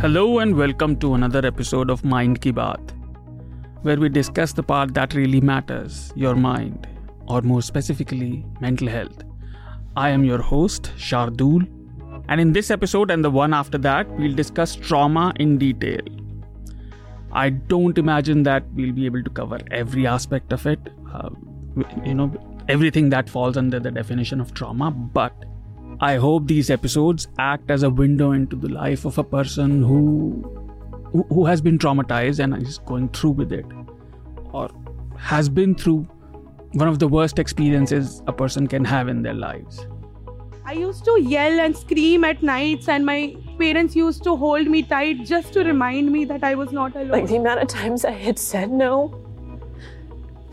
Hello and welcome to another episode of Mind Ki Baat, where we discuss the part that really matters your mind, or more specifically, mental health. I am your host, Shardul, and in this episode and the one after that, we'll discuss trauma in detail. I don't imagine that we'll be able to cover every aspect of it, uh, you know, everything that falls under the definition of trauma, but I hope these episodes act as a window into the life of a person who who has been traumatized and is going through with it or has been through one of the worst experiences a person can have in their lives. I used to yell and scream at nights, and my parents used to hold me tight just to remind me that I was not alone. Like the amount of times I had said no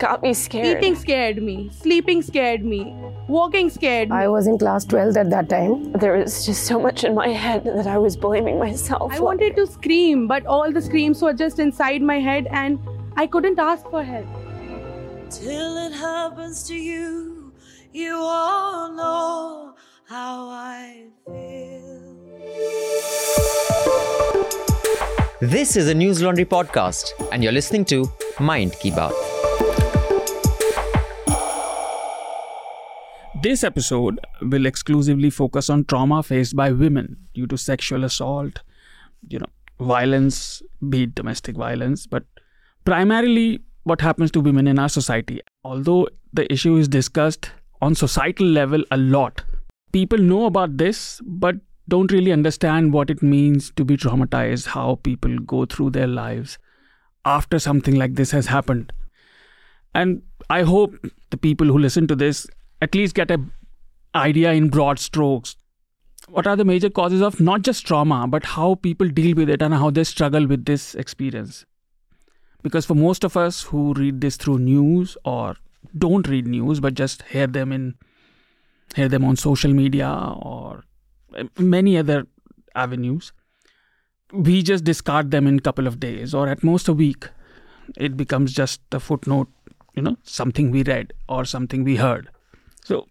got me scared. Eating scared me, sleeping scared me, walking scared me. I was in class 12 at that time. There was just so much in my head that I was blaming myself. I wanted to scream, but all the screams were just inside my head, and I couldn't ask for help. Till it happens to you, you all know how I feel. This is a Newslaundry podcast, and you're listening to Mind Ki Baat. This episode will exclusively focus on trauma faced by women due to sexual assault, you know, violence, be it domestic violence, but primarily what happens to women in our society. Although the issue is discussed on societal level a lot, people know about this but don't really understand what it means to be traumatized, how people go through their lives after something like this has happened. And I hope the people who listen to this at least get a idea in broad strokes. What are the major causes of not just trauma but how people deal with it and how they struggle with this experience? Because for most of us who read this through news or don't read news but just hear them in hear them on social media or eh, many other avenues we just discard them in a couple of days or at most a week. It becomes just a footnote you know something we read or something we heard so,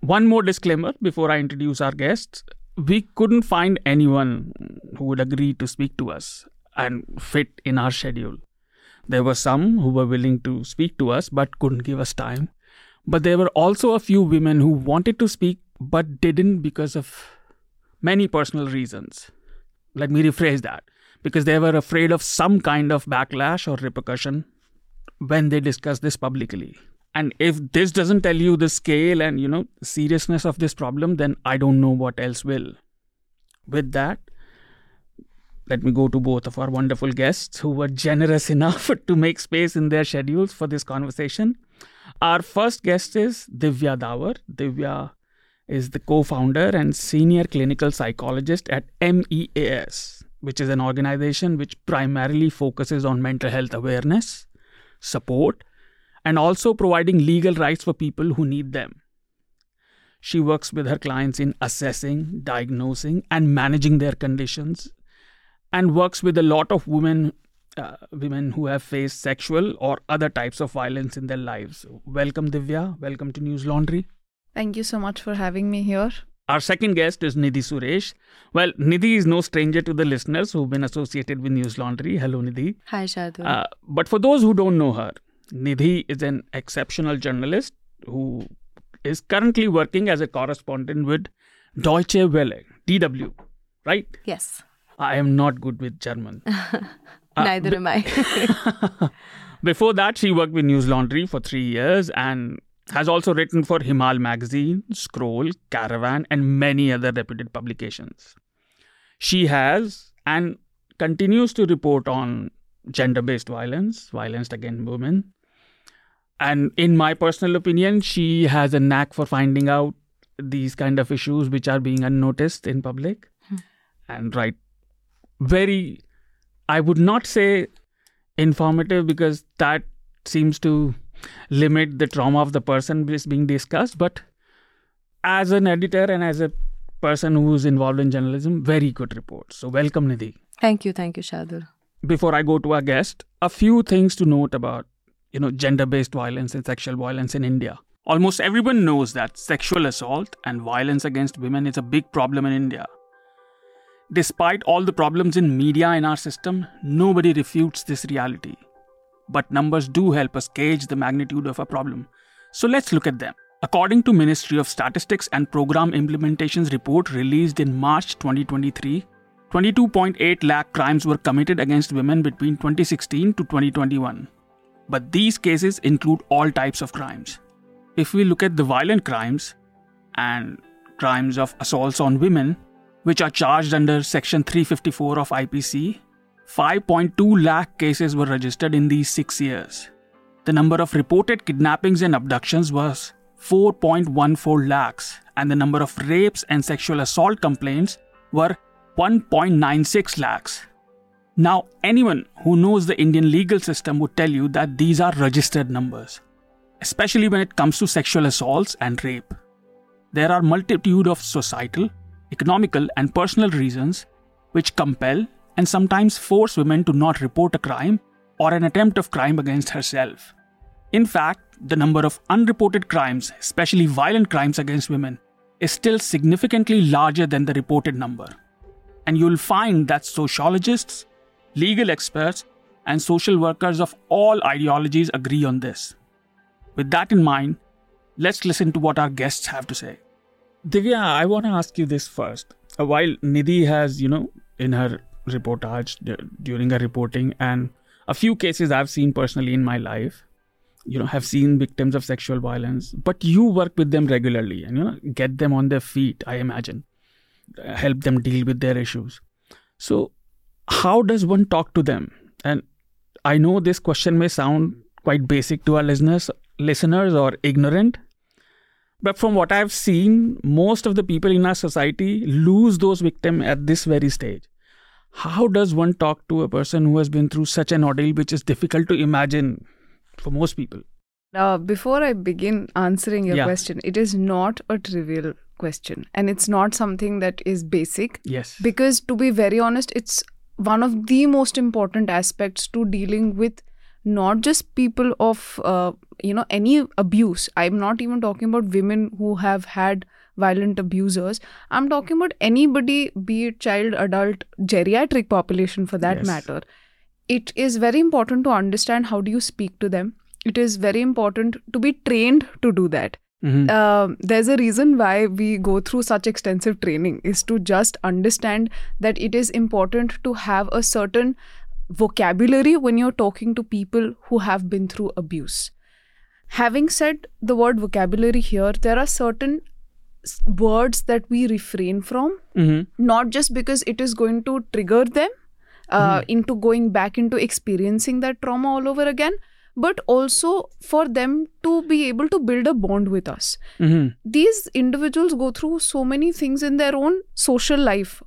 one more disclaimer before I introduce our guests. We couldn't find anyone who would agree to speak to us and fit in our schedule. There were some who were willing to speak to us but couldn't give us time. But there were also a few women who wanted to speak but didn't because of many personal reasons. Let me rephrase that because they were afraid of some kind of backlash or repercussion when they discussed this publicly and if this doesn't tell you the scale and you know seriousness of this problem then i don't know what else will. With that let me go to both of our wonderful guests who were generous enough to make space in their schedules for this conversation. Our first guest is divya dawar divya is the co-founder and senior clinical psychologist at meas which is an organization which primarily focuses on mental health awareness support and also providing legal rights for people who need them. She works with her clients in assessing, diagnosing, and managing their conditions, and works with a lot of women, uh, women who have faced sexual or other types of violence in their lives. Welcome, Divya. Welcome to Newslaundry. Thank you so much for having me here. Our second guest is Nidhi Suresh. Well, Nidhi is no stranger to the listeners who've been associated with Newslaundry. Hello, Nidhi. Hi, Shadu. Uh, but for those who don't know her, Nidhi is an exceptional journalist who is currently working as a correspondent with Deutsche Welle, DW, right? Yes. I am not good with German. Neither uh, am I. before that, she worked with Newslaundry for three years and has also written for Himal Magazine, Scroll, Caravan, and many other reputed publications. She has and continues to report on gender based violence, violence against women, and in my personal opinion she has a knack for finding out these kind of issues which are being unnoticed in public. Hmm. and right very i would not say informative because that seems to limit the trauma of the person is being discussed. But as an editor and as a person who's involved in journalism very good report so welcome nidhi. Thank you thank you shardul. Before i go to our guest a few things to note about you know, gender-based violence and sexual violence in India. Almost everyone knows that sexual assault and violence against women is a big problem in India. Despite all the problems in media in our system, nobody refutes this reality. But numbers do help us gauge the magnitude of a problem. So let's look at them. According to Ministry of Statistics and Program Implementation's report released in March 2023, 22.8 lakh crimes were committed against women between 2016 to 2021. But these cases include all types of crimes. If we look at the violent crimes and crimes of assaults on women, which are charged under Section 354 of IPC, 5.2 lakh cases were registered in these six years. The number of reported kidnappings and abductions was 4.14 lakhs, and the number of rapes and sexual assault complaints were 1.96 lakhs. Now, anyone who knows the Indian legal system would tell you that these are registered numbers, especially when it comes to sexual assaults and rape. There are multitude of societal, economical, and personal reasons which compel and sometimes force women to not report a crime or an attempt of crime against herself. In fact, the number of unreported crimes, especially violent crimes against women, is still significantly larger than the reported number and you'll find that sociologists, legal experts, and social workers of all ideologies agree on this. With that in mind, let's listen to what our guests have to say. Divya, I want to ask you this first. Uh, while Nidhi has, you know, in her reportage during her reporting, and a few cases I've seen personally in my life, you know, have seen victims of sexual violence, but you work with them regularly and, you know, get them on their feet, I imagine help them deal with their issues. So, how does one talk to them? And I know this question may sound quite basic to our listeners, listeners or ignorant, but from what I've seen, most of the people in our society lose those victims at this very stage. How does one talk to a person who has been through such an ordeal, which is difficult to imagine for most people? Uh, before I begin answering your Yeah. question, it is not a trivial question and it's not something that is basic Yes. because to be very honest it's one of the most important aspects to dealing with not just people of uh, you know any abuse. I'm not even talking about women who have had violent abusers. I'm talking about anybody be it child adult geriatric population for that Yes. matter. It is very important to understand how do you speak to them. It is very important to be trained to do that Mhm. um, there's a reason why we go through such extensive training is to just understand that it is important to have a certain vocabulary when you're talking to people who have been through abuse having said the word vocabulary here there are certain words that we refrain from Mhm. not just because it is going to trigger them uh, into going back into experiencing that trauma all over again but also for them to be able to build a bond with us. Mhm. these individuals go through so many things in their own social life.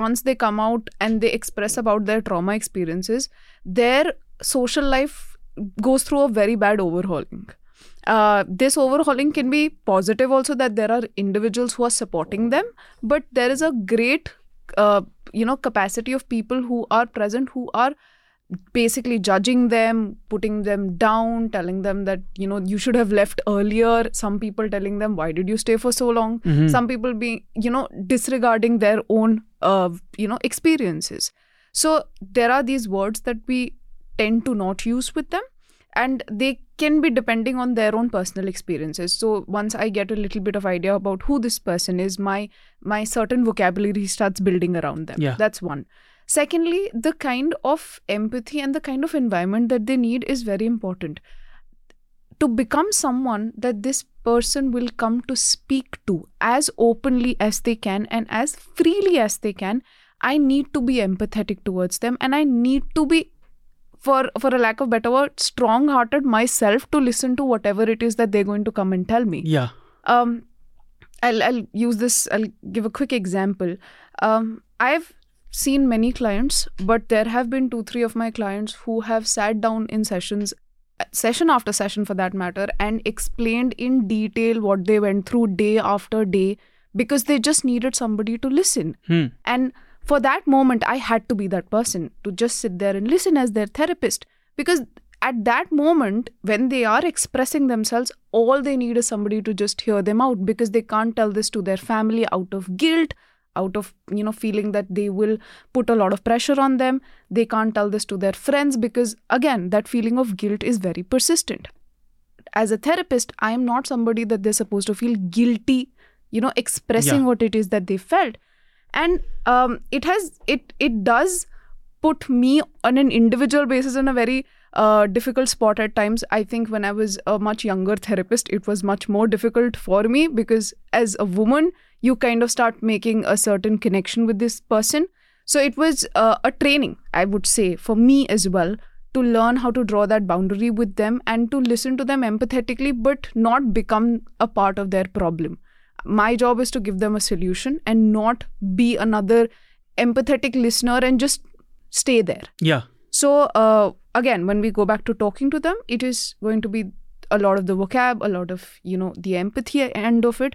Once they come out and they express about their trauma experiences their social life goes through a very bad overhauling. Uh, this overhauling can be positive also that there are individuals who are supporting them but there is a great uh, you know capacity of people who are present who are basically judging them putting them down telling them that you know you should have left earlier. Some people telling them why did you stay for so long? Mhm. some people being you know disregarding their own uh, you know experiences. So there are these words that we tend to not use with them and they can be depending on their own personal experiences. So once i get a little bit of idea about who this person is my my certain vocabulary starts building around them. Yeah. that's one secondly the kind of empathy and the kind of environment that they need is very important. To become someone that this person will come to speak to as openly as they can and as freely as they can i need to be empathetic towards them and i need to be for for a lack of better word strong hearted myself to listen to whatever it is that they're going to come and tell me. Yeah. um I'll, I'll use this i'll give a quick example. Um i've seen many clients but there have been two three of my clients who have sat down in sessions session after session for that matter and explained in detail what they went through day after day because they just needed somebody to listen Hmm. and for that moment, I had to be that person to just sit there and listen as their therapist. Because at that moment, when they are expressing themselves, all they need is somebody to just hear them out because they can't tell this to their family out of guilt, out of you know feeling that they will put a lot of pressure on them. They can't tell this to their friends because again that feeling of guilt is very persistent. As a therapist i am not somebody that they're supposed to feel guilty you know expressing Yeah. what it is that they felt. And um, it has it it does put me on an individual basis in a very uh, difficult spot at times. I think when I was a much younger therapist, it was much more difficult for me because as a woman, you kind of start making a certain connection with this person. So it was uh, a training, I would say, for me as well to learn how to draw that boundary with them and to listen to them empathetically, but not become a part of their problem. My job is to give them a solution and not be another empathetic listener and just stay there. Yeah. So uh, again, when we go back to talking to them, it is going to be a lot of the vocab, a lot of you know the empathy end of it,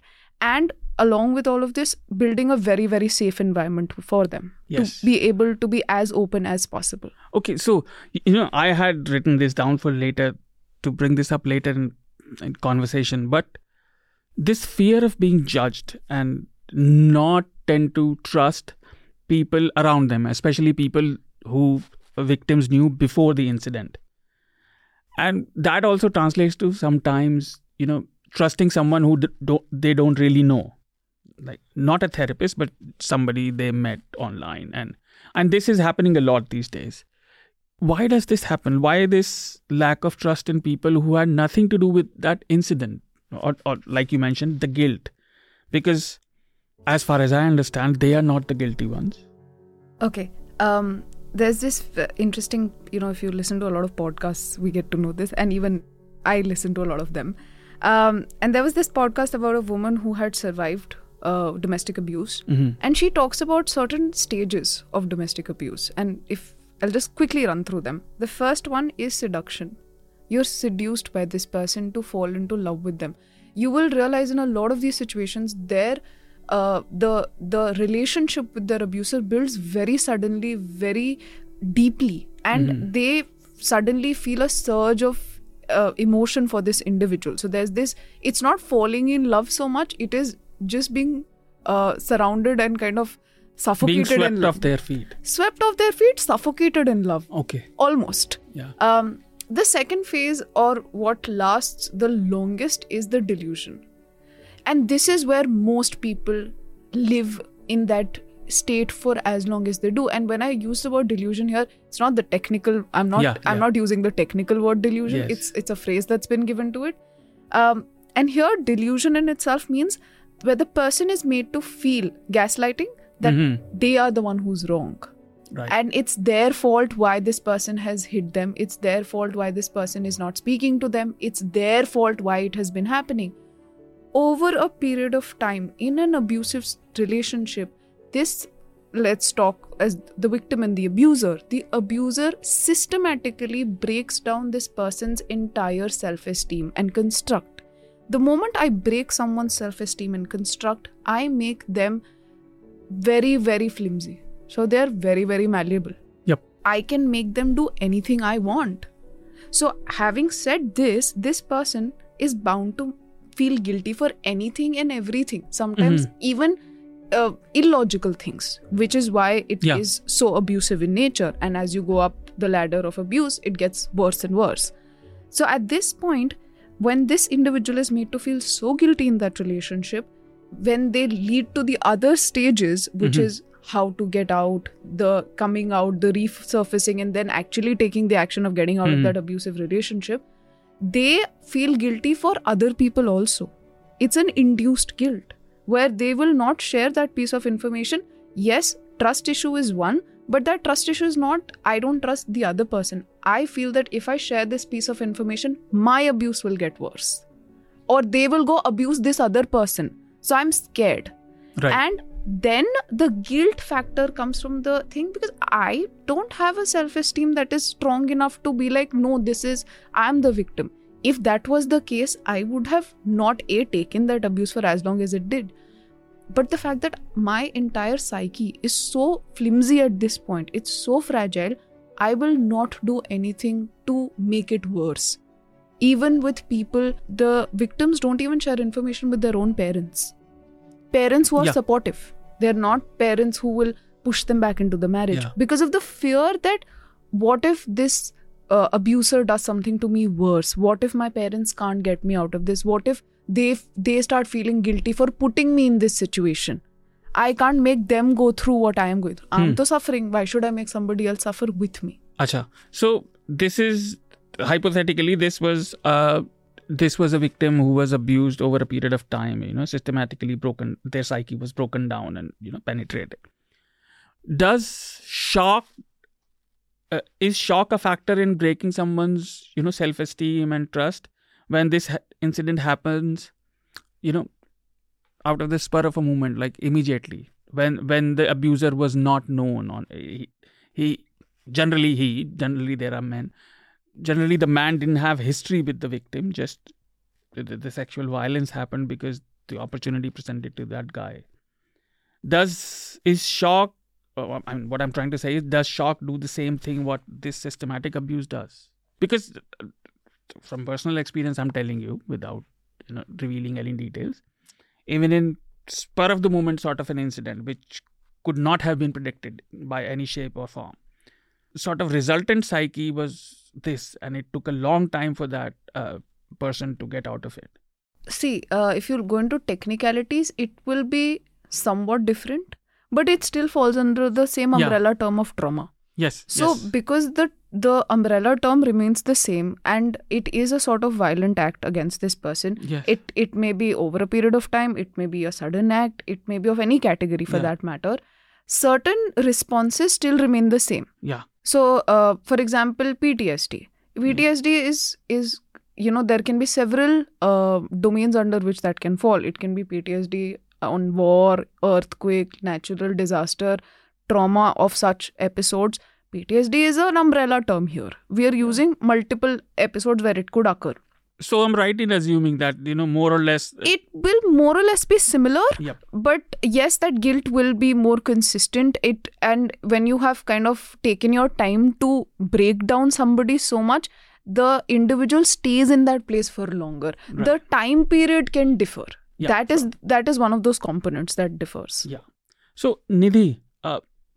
and along with all of this, building a very very safe environment for them Yes. to be able to be as open as possible. Okay, so you know, I had written this down for later to bring this up later in, in conversation, but this fear of being judged and not tend to trust people around them, especially people who victims knew before the incident, and that also translates to sometimes you know trusting someone who don't, they don't really know. Like not a therapist but somebody they met online. And and this is happening a lot these days. Why does this happen? Why this lack of trust in people who had nothing to do with that incident? Or, or like you mentioned the guilt. Because as far as i understand they are not the guilty ones. Okay. Um, there's this interesting, you know, if you listen to a lot of podcasts, we get to know this, and even I listen to a lot of them. Um, and there was this podcast about a woman who had survived uh, domestic abuse, and she talks about certain stages of domestic abuse. And if I'll just quickly run through them, the first one is seduction. You're seduced by this person to fall into love with them. You will realize in a lot of these situations, there uh, the the relationship with their abuser builds very suddenly, very deeply, and they suddenly feel a surge of uh, emotion for this individual. So there's this. It's not falling in love so much. It is just being uh, surrounded and kind of suffocated in swept off their feet swept off their feet, suffocated in love, okay almost. yeah Um, the second phase, or what lasts the longest, is the delusion. And this is where most people live in that state for as long as they do. And when I use the word delusion here, it's not the technical. I'm not. Yeah, I'm yeah. not using the technical word delusion. Yes. It's it's a phrase that's been given to it. Um, and here, delusion in itself means where the person is made to feel gaslighting that they are the one who's wrong right and it's their fault why this person has hit them it's their fault why this person is not speaking to them it's their fault why it has been happening over a period of time in an abusive relationship this let's talk as the victim and the abuser. The abuser systematically breaks down this person's entire self-esteem and construct. The moment i break someone's self-esteem and construct i make them very very flimsy. So they're very very malleable. Yep. I can make them do anything I want. So, having said this, this person is bound to feel guilty for anything and everything, sometimes mm-hmm. even uh, illogical things, which is why it is Yeah. so abusive in nature. And as you go up the ladder of abuse, it gets worse and worse. So, at this point, when this individual is made to feel so guilty in that relationship, when they lead to the other stages, which mm-hmm. is how to get out, the coming out, the resurfacing, and then actually taking the action of getting out of mm-hmm. that abusive relationship, they feel guilty for other people also. It's an induced guilt where they will not share that piece of information. Yes, trust issue is one, but that trust issue is not, I don't trust the other person. I feel that if I share this piece of information, my abuse will get worse. Or they will go abuse this other person. So I'm scared. right And then the guilt factor comes from the thing because I don't have a self esteem that is strong enough to be like, no, this is, I'm the victim. If that was the case, I would have not A, taken that abuse for as long as it did. But the fact that my entire psyche is so flimsy at this point, it's so fragile, I will not do anything to make it worse. Even with people, the victims don't even share information with their own parents. Parents who are Yeah. supportive. They're not parents who will push them back into the marriage. Yeah. because of the fear that what if this uh, abuser does something to me worse? What if my parents can't get me out of this? What if they they start feeling guilty for putting me in this situation? I can't make them go through what i am going through. I'm Hmm. so suffering. Why should i make somebody else suffer with me? Acha. So this is hypothetically this was uh this was a victim who was abused over a period of time, you know, systematically broken their psyche was broken down and you know penetrated. Does shock uh, is shock a factor in breaking someone's you know self-esteem and trust when this ha- incident happens you know out of the spur of a moment like immediately when when the abuser was not known on he, he generally he generally there are men generally the man didn't have history with the victim just the, the, sexual violence happened because the opportunity presented to that guy. Does is shock uh, I mean, what i'm trying to say is does shock do the same thing what this systematic abuse does? Because uh, from personal experience i'm telling you without you know revealing any details even in spur of the moment sort of an incident which could not have been predicted by any shape or form sort of resultant psyche was this and it took a long time for that uh, person to get out of it see uh, if you go into technicalities it will be somewhat different but it still falls under the same Yeah. umbrella term of trauma yes so yes. because the the umbrella term remains the same and it is a sort of violent act against this person yes it it may be over a period of time it may be a sudden act it may be of any category for Yeah. that matter certain responses still remain the same. Yeah. So uh, for example ptsd ptsd is is you know there can be several uh, domains under which that can fall. It can be ptsd on war earthquake natural disaster trauma of such episodes. Ptsd is an umbrella term here. We are using multiple episodes where it could occur so i'm right in assuming that you know more or less uh, it will more or less be similar yep but yes that guilt will be more consistent it and when you have kind of taken your time to break down somebody so much the individual stays in that place for longer Right. the time period can differ Yeah. that is that is one of those components that differs Yeah. So Nidhi,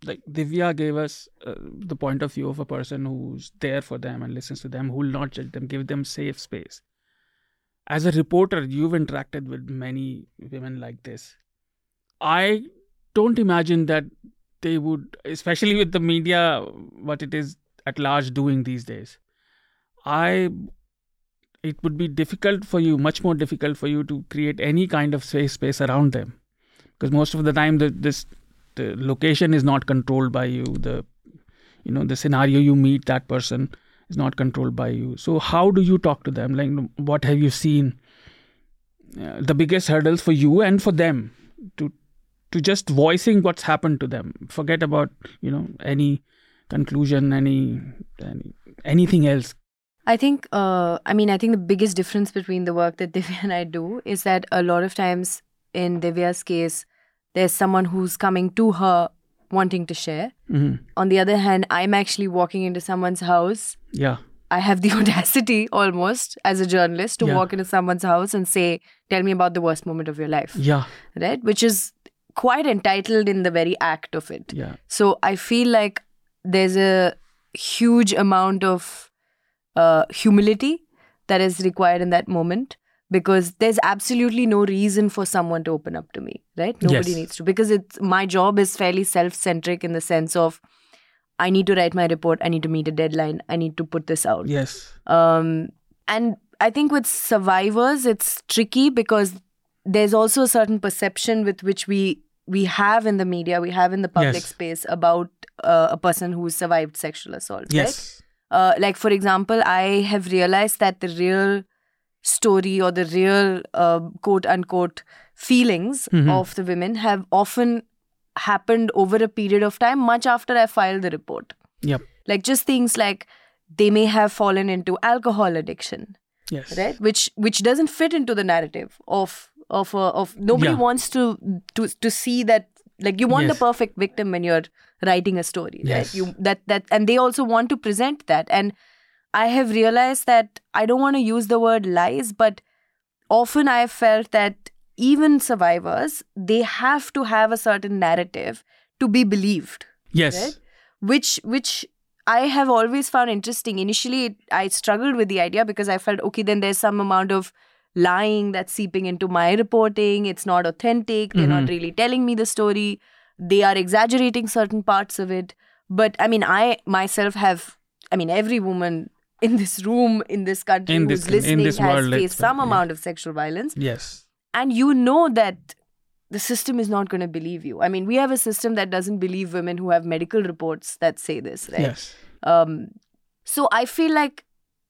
like Divya gave us uh, the point of view of a person who's there for them and listens to them, who will not judge them, give them safe space. As a reporter, you've interacted with many women like this. I don't imagine that they would, especially with the media, what it is at large doing these days. I it would be difficult for you, much more difficult for you to create any kind of safe space around them because most of the time the this the location is not controlled by you. The you know the scenario you meet that person is not controlled by you. So how do you talk to them? Like what have you seen? Uh, the biggest hurdles for you and for them to to just voicing what's happened to them. Forget about you know any conclusion any, any anything else. I think, uh, I mean, I think the biggest difference between the work that Divya and I do is that a lot of times in Divya's case, there's someone who's coming to her wanting to share. Mhm. On the other hand, I'm actually walking into someone's house. yeah I have the audacity almost as a journalist to Yeah. walk into someone's house and say, Tell me about the worst moment of your life. yeah Right? Which is quite entitled in the very act of it. yeah So I feel like there's a huge amount of uh, humility that is required in that moment because there's absolutely no reason for someone to open up to me, right? Nobody Yes. needs to because it's my job is fairly self-centric in the sense of I need to write my report, I need to meet a deadline, I need to put this out. yes Um, and I think with survivors, it's tricky because there's also a certain perception with which we we have in the media, we have in the public Yes. space about uh, a person who's survived sexual assault. yes Right? Uh, like for example, I have realized that the real story or the real uh, quote unquote feelings Mhm. of the women have often happened over a period of time, much after I filed the report. Yep. Like just things like they may have fallen into alcohol addiction, yes right? Which which doesn't fit into the narrative of of uh, of nobody Yeah. wants to to to see that like you want Yes. the perfect victim when you're writing a story, Yes. right? You that that and they also want to present that and I have realized that I don't want to use the word lies, but often I have felt that even survivors, they have to have a certain narrative to be believed Yes. Right? which which I have always found interesting. Initially, I struggled with the idea because I felt okay. Then there's some amount of lying that's seeping into my reporting. It's not authentic. They're not mm-hmm. really telling me the story. They are exaggerating certain parts of it. But I mean, I myself have. I mean, every woman in this room in this country In who's this- in listening this has faced some amount of sexual violence Yes. and you know that the system is not going to believe you. I mean, we have a system that doesn't believe women who have medical reports that say this, right? Yes. Um, so I feel like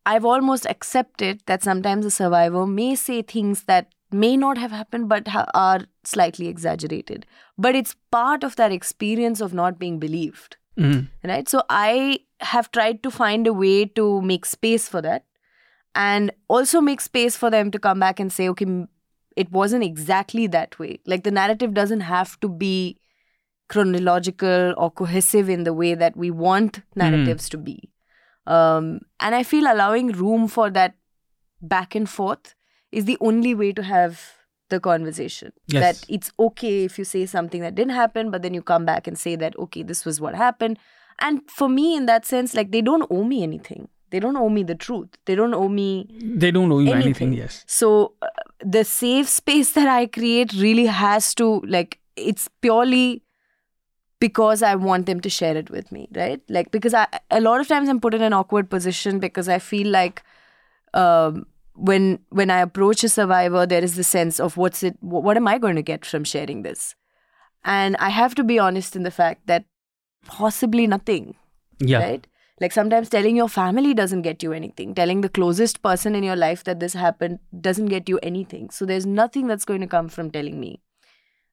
I've almost accepted that sometimes a survivor may say things that may not have happened but ha- are slightly exaggerated. But it's part of that experience of not being believed Mhm. right? So i have tried to find a way to make space for that and also make space for them to come back and say okay it wasn't exactly that way. Like the narrative doesn't have to be chronological or cohesive in the way that we want narratives to be. Um, and i feel allowing room for that back and forth is the only way to have the conversation Yes. that it's okay if you say something that didn't happen but then you come back and say that okay this was what happened and for me in that sense like they don't owe me anything they don't owe me the truth they don't owe me They don't owe you anything. anything. Yes. so uh, the safe space that I create really has to like it's purely because I want them to share it with me, right? Like because I a lot of times I'm put in an awkward position because I feel like um, when when I approach a survivor, there is the sense of what's it, wh- what am I going to get from sharing this, and I have to be honest in the fact that possibly nothing, Yeah. right? Like sometimes telling your family doesn't get you anything. Telling the closest person in your life that this happened doesn't get you anything. So there's nothing that's going to come from telling me.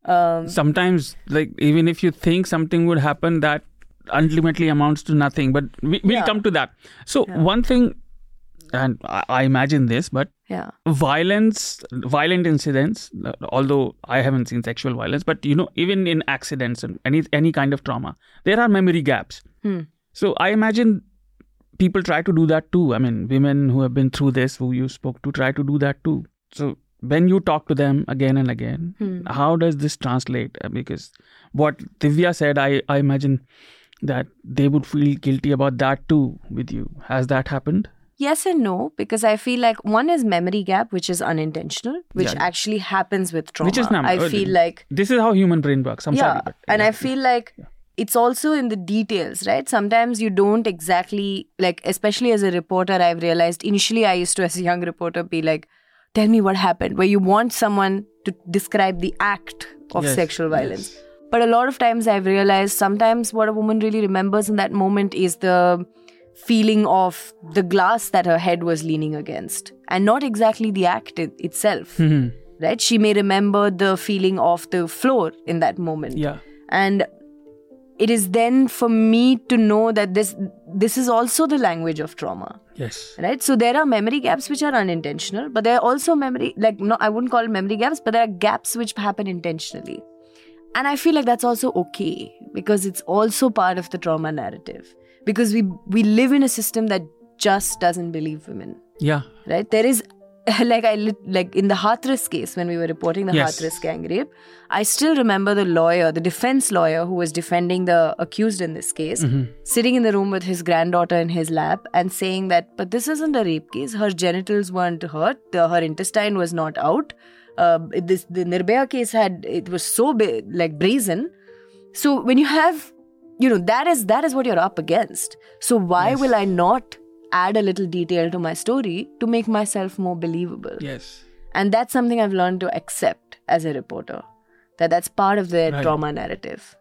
Um, Sometimes, like even if you think something would happen, that ultimately amounts to nothing. But we, we'll Yeah. come to that. So Yeah. one thing, and I, imagine this, but yeah, violence, violent incidents. Although I haven't seen sexual violence, but you know, even in accidents and any any kind of trauma, there are memory gaps. Hmm. So I imagine people try to do that too. I mean, women who have been through this, who you spoke to, try to do that too. So when you talk to them again and again, Hmm. how does this translate? Uh, Because what Divya said, I, I imagine that they would feel guilty about that too with you. Has that happened? Yes and no, because I feel like one is memory gap, which is unintentional, which Yeah. actually happens with trauma. Which is not. I oh, feel like this is how human brain works. I'm yeah, sorry, and yeah. I feel like it's also in the details, right? Sometimes you don't exactly like, especially as a reporter. I've realized initially I used to, as a young reporter, be like, "Tell me what happened," where you want someone to describe the act of Yes, sexual violence. But a lot of times I've realized sometimes what a woman really remembers in that moment is the feeling of the glass that her head was leaning against and not exactly the act it- itself. Mhm. Right? She may remember the feeling of the floor in that moment. yeah. And it is then for me to know that this this is also the language of trauma Yes. right so there are memory gaps which are unintentional but there are also memory like no i wouldn't call it memory gaps but there are gaps which happen intentionally and i feel like that's also okay because it's also part of the trauma narrative because we we live in a system that just doesn't believe women. Yeah. right? There is like i like in the hathras case when we were reporting the Yes. hathras gang rape i still remember the lawyer the defense lawyer who was defending the accused in this case sitting in the room with his granddaughter in his lap and saying that but this isn't a rape case. Her genitals weren't hurt. The, her intestine was not out. Uh, this the nirbhaya case had it was so big, like brazen. So when you have you know that is that is what you're up against so why Yes. will i not add a little detail to my story to make myself more believable Yes. and that's something i've learned to accept as a reporter that that's part of their Right. trauma narrative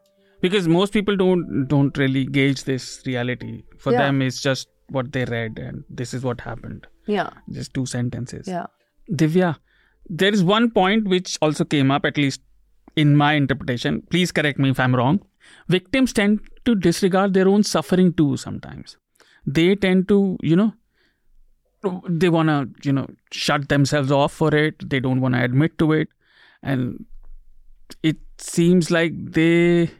Because most people don't don't really gauge this reality. For Yeah. them, it's just what they read and this is what happened. yeah Just two sentences. yeah Divya, there is one point which also came up, at least in my interpretation. Please correct me if I'm wrong. Victims tend to disregard their own suffering too sometimes. They tend to, you know, they want to, you know, shut themselves off for it. They don't want to admit to it. And it seems like they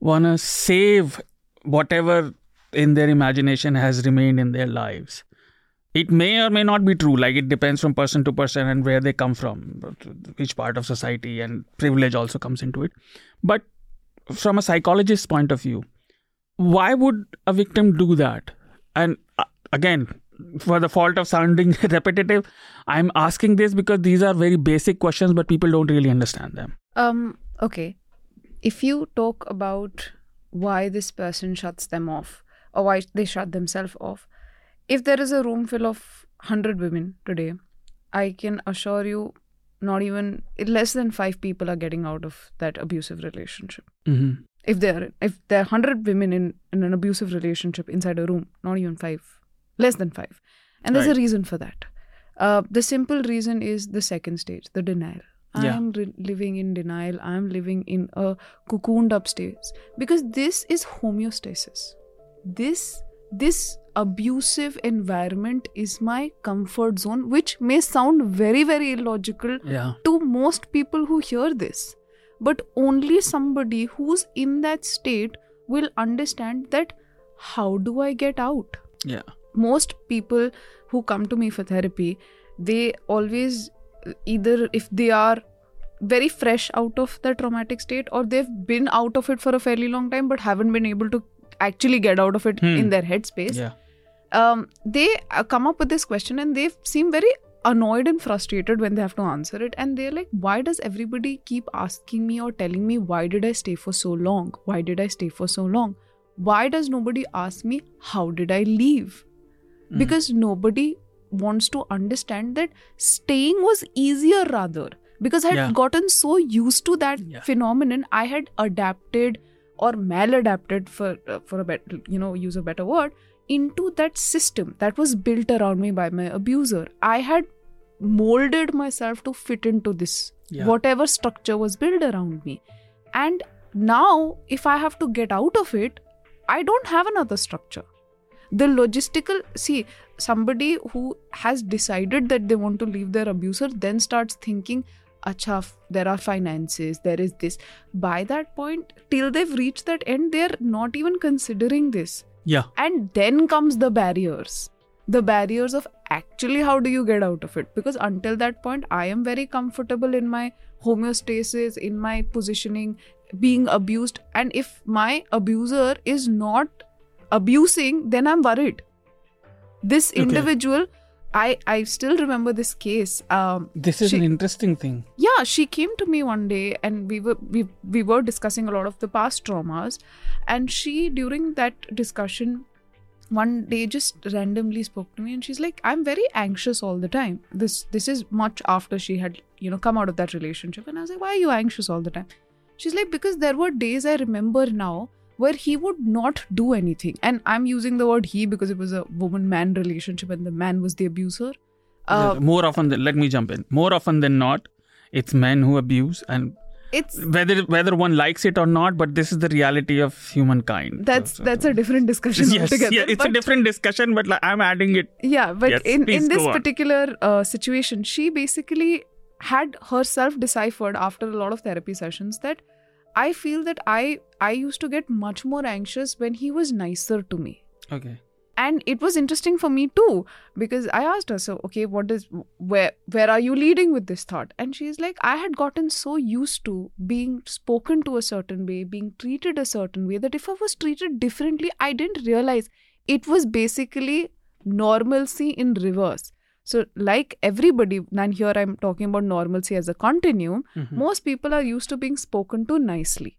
want to save whatever in their imagination has remained in their lives it may or may not be true like it depends from person to person and where they come from which part of society and privilege also comes into it but from a psychologist's point of view why would a victim do that and uh, again for the fault of sounding repetitive i'm asking this because these are very basic questions but people don't really understand them Um, okay. If you talk about why this person shuts them off or why they shut themselves off, if there is a room full of 100 women today, I can assure you not even less than 5 people are getting out of that abusive relationship. mm-hmm. If there if there are 100 women in, in an abusive relationship inside a room, not even 5, less than 5. And there's Right. a reason for that. Uh, the simple reason is the second stage, the denial. I Yeah. am re- living in denial. I am living in a cocooned upstairs because this is homeostasis. This this abusive environment is my comfort zone, which may sound very very illogical yeah to most people who hear this. But only somebody who's in that state will understand that how do I get out? yeah most people who come to me for therapy they always either if they are very fresh out of the traumatic state or they've been out of it for a fairly long time but haven't been able to actually get out of it Hmm. in their headspace yeah um, they uh, come up with this question and they seem very annoyed and frustrated when they have to answer it and they're like why does everybody keep asking me or telling me why did i stay for so long why did i stay for so long why does nobody ask me how did i leave Mm. because nobody wants to understand that staying was easier rather because i had Yeah. gotten so used to that Yeah. phenomenon i had adapted or maladapted for uh, for a better you know use a better word into that system that was built around me by my abuser. I had molded myself to fit into this Yeah. whatever structure was built around me. And now if i have to get out of it i don't have another structure. The logistical see somebody who has decided that they want to leave their abuser then starts thinking acha there are finances there is this. By that point till they've reached that end they're not even considering this yeah. And then comes the barriers. The barriers of actually how do you get out of it? Because until that point i am very comfortable in my homeostasis in my positioning being abused. And if my abuser is not abusing then i'm worried. This Okay. I i still remember this case um this is she- an interesting thing. Yeah she came to me one day and we were we, we were discussing a lot of the past traumas and she during that discussion one day just randomly spoke to me and she's like i'm very anxious all the time. This this is much after she had you know come out of that relationship and i was like why are you anxious all the time? She's like because there were days i remember now where he would not do anything. And i'm using the word he because it was a woman man relationship and the man was the abuser. Uh, more often than let me jump in. More often than not it's men who abuse and it's whether whether one likes it or not but this is the reality of humankind. That's So- that's a different discussion yes, altogether. yeah, it's a different discussion but like, i'm adding it. Yeah, but Yes, in in this particular uh, situation, she basically had herself deciphered after a lot of therapy sessions that I feel that I I used to get much more anxious when he was nicer to me. okay And it was interesting for me too because I asked her, so okay, what is where where are you leading with this thought? And she's like, I had gotten so used to being spoken to a certain way, being treated a certain way that if I was treated differently, I didn't realize it was basically normalcy in reverse. So, like everybody, and here I'm talking about normalcy as a continuum, Mhm. most people are used to being spoken to nicely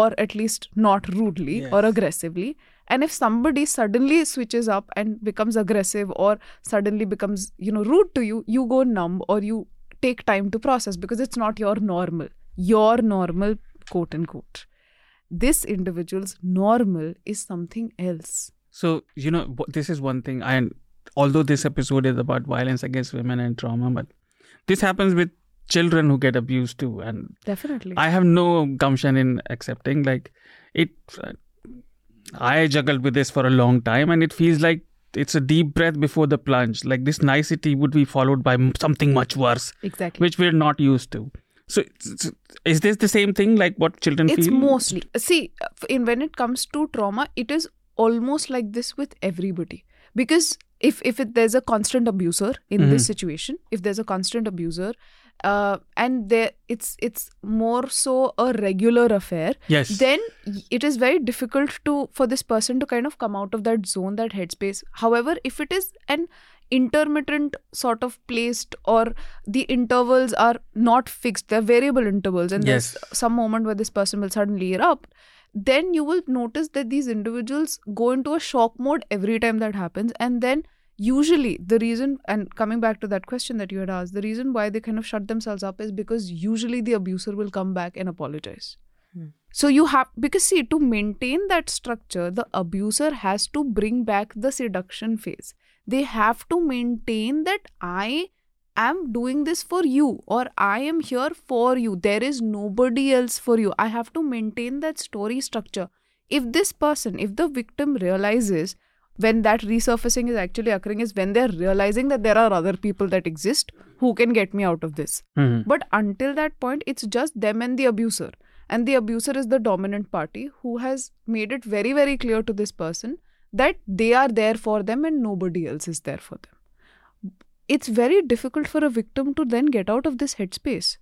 or at least not rudely or aggressively. And if somebody suddenly switches up and becomes aggressive or suddenly becomes, you know, rude to you, you go numb or you take time to process because it's not your normal. Your normal, quote unquote. This individual's normal is something else. So, you know, this is one thing. And although this episode is about violence against women and trauma, but this happens with children who get abused too. And Definitely. I have no gumption in accepting. Like, it, uh, I juggled with this for a long time, and it feels like it's a deep breath before the plunge. Like, this nicety would be followed by something much worse, exactly. which we're not used to. So, is this the same thing like what children it's feel? It's mostly see in when it comes to trauma it is almost like this with everybody because if if it, there's a constant abuser in Mhm. this situation if there's a constant abuser uh, and there it's it's more so a regular affair Yes. then it is very difficult to for this person to kind of come out of that zone that headspace however if it is an intermittent sort of placed or the intervals are not fixed they're variable intervals and Yes. there's some moment where this person will suddenly erupt then you will notice that these individuals go into a shock mode every time that happens. And then usually the reason and coming back to that question that you had asked the reason why they kind of shut themselves up is because usually the abuser will come back and apologize. Hmm. So you have because see to maintain that structure the abuser has to bring back the seduction phase. They have to maintain that i am doing this for you or I am here for you. There is nobody else for you. I have to maintain that story structure. If this person, if the victim realizes when that resurfacing is actually occurring, is when they're realizing that there are other people that exist who can get me out of this. Mhm. But until that point, it's just them and the abuser. And the abuser is the dominant party who has made it very, very clear to this person that they are there for them and nobody else is there for them it's very difficult for a victim to then get out of this headspace.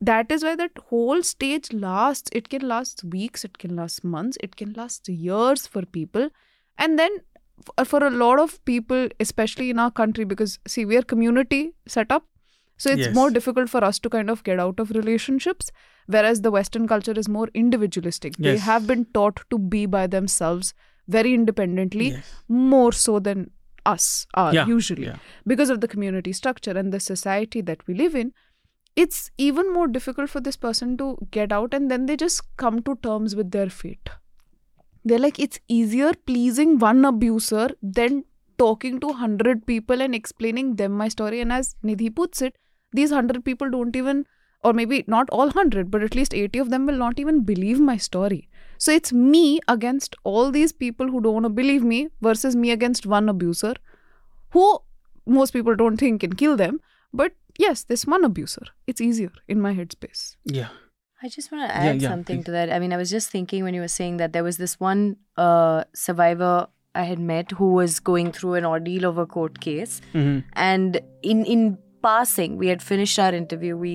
That is why that whole stage lasts. It can last weeks, it can last months, it can last years for people. And then for a lot of people, especially in our country, because see, we are community set up. So it's Yes. more difficult for us to kind of get out of relationships, whereas the Western culture is more individualistic. They have been taught to be by themselves very independently, Yes. more so than us are Yeah, usually. yeah. because of the community structure and the society that we live in it's even more difficult for this person to get out and then they just come to terms with their fate. They're like it's easier pleasing one abuser than talking to 100 people and explaining them my story. And as nidhi puts it these 100 people don't even or maybe not all 100 but at least 80 of them will not even believe my story so it's me against all these people who don't want to believe me versus me against one abuser who most people don't think can kill them. But yes, this one abuser. It's easier in my headspace. Yeah. I just want to add yeah, something please. to that. I mean, I was just thinking when you were saying that there was this one uh, survivor I had met who was going through an ordeal of a court case, Mhm. and in in passing, we had finished our interview. We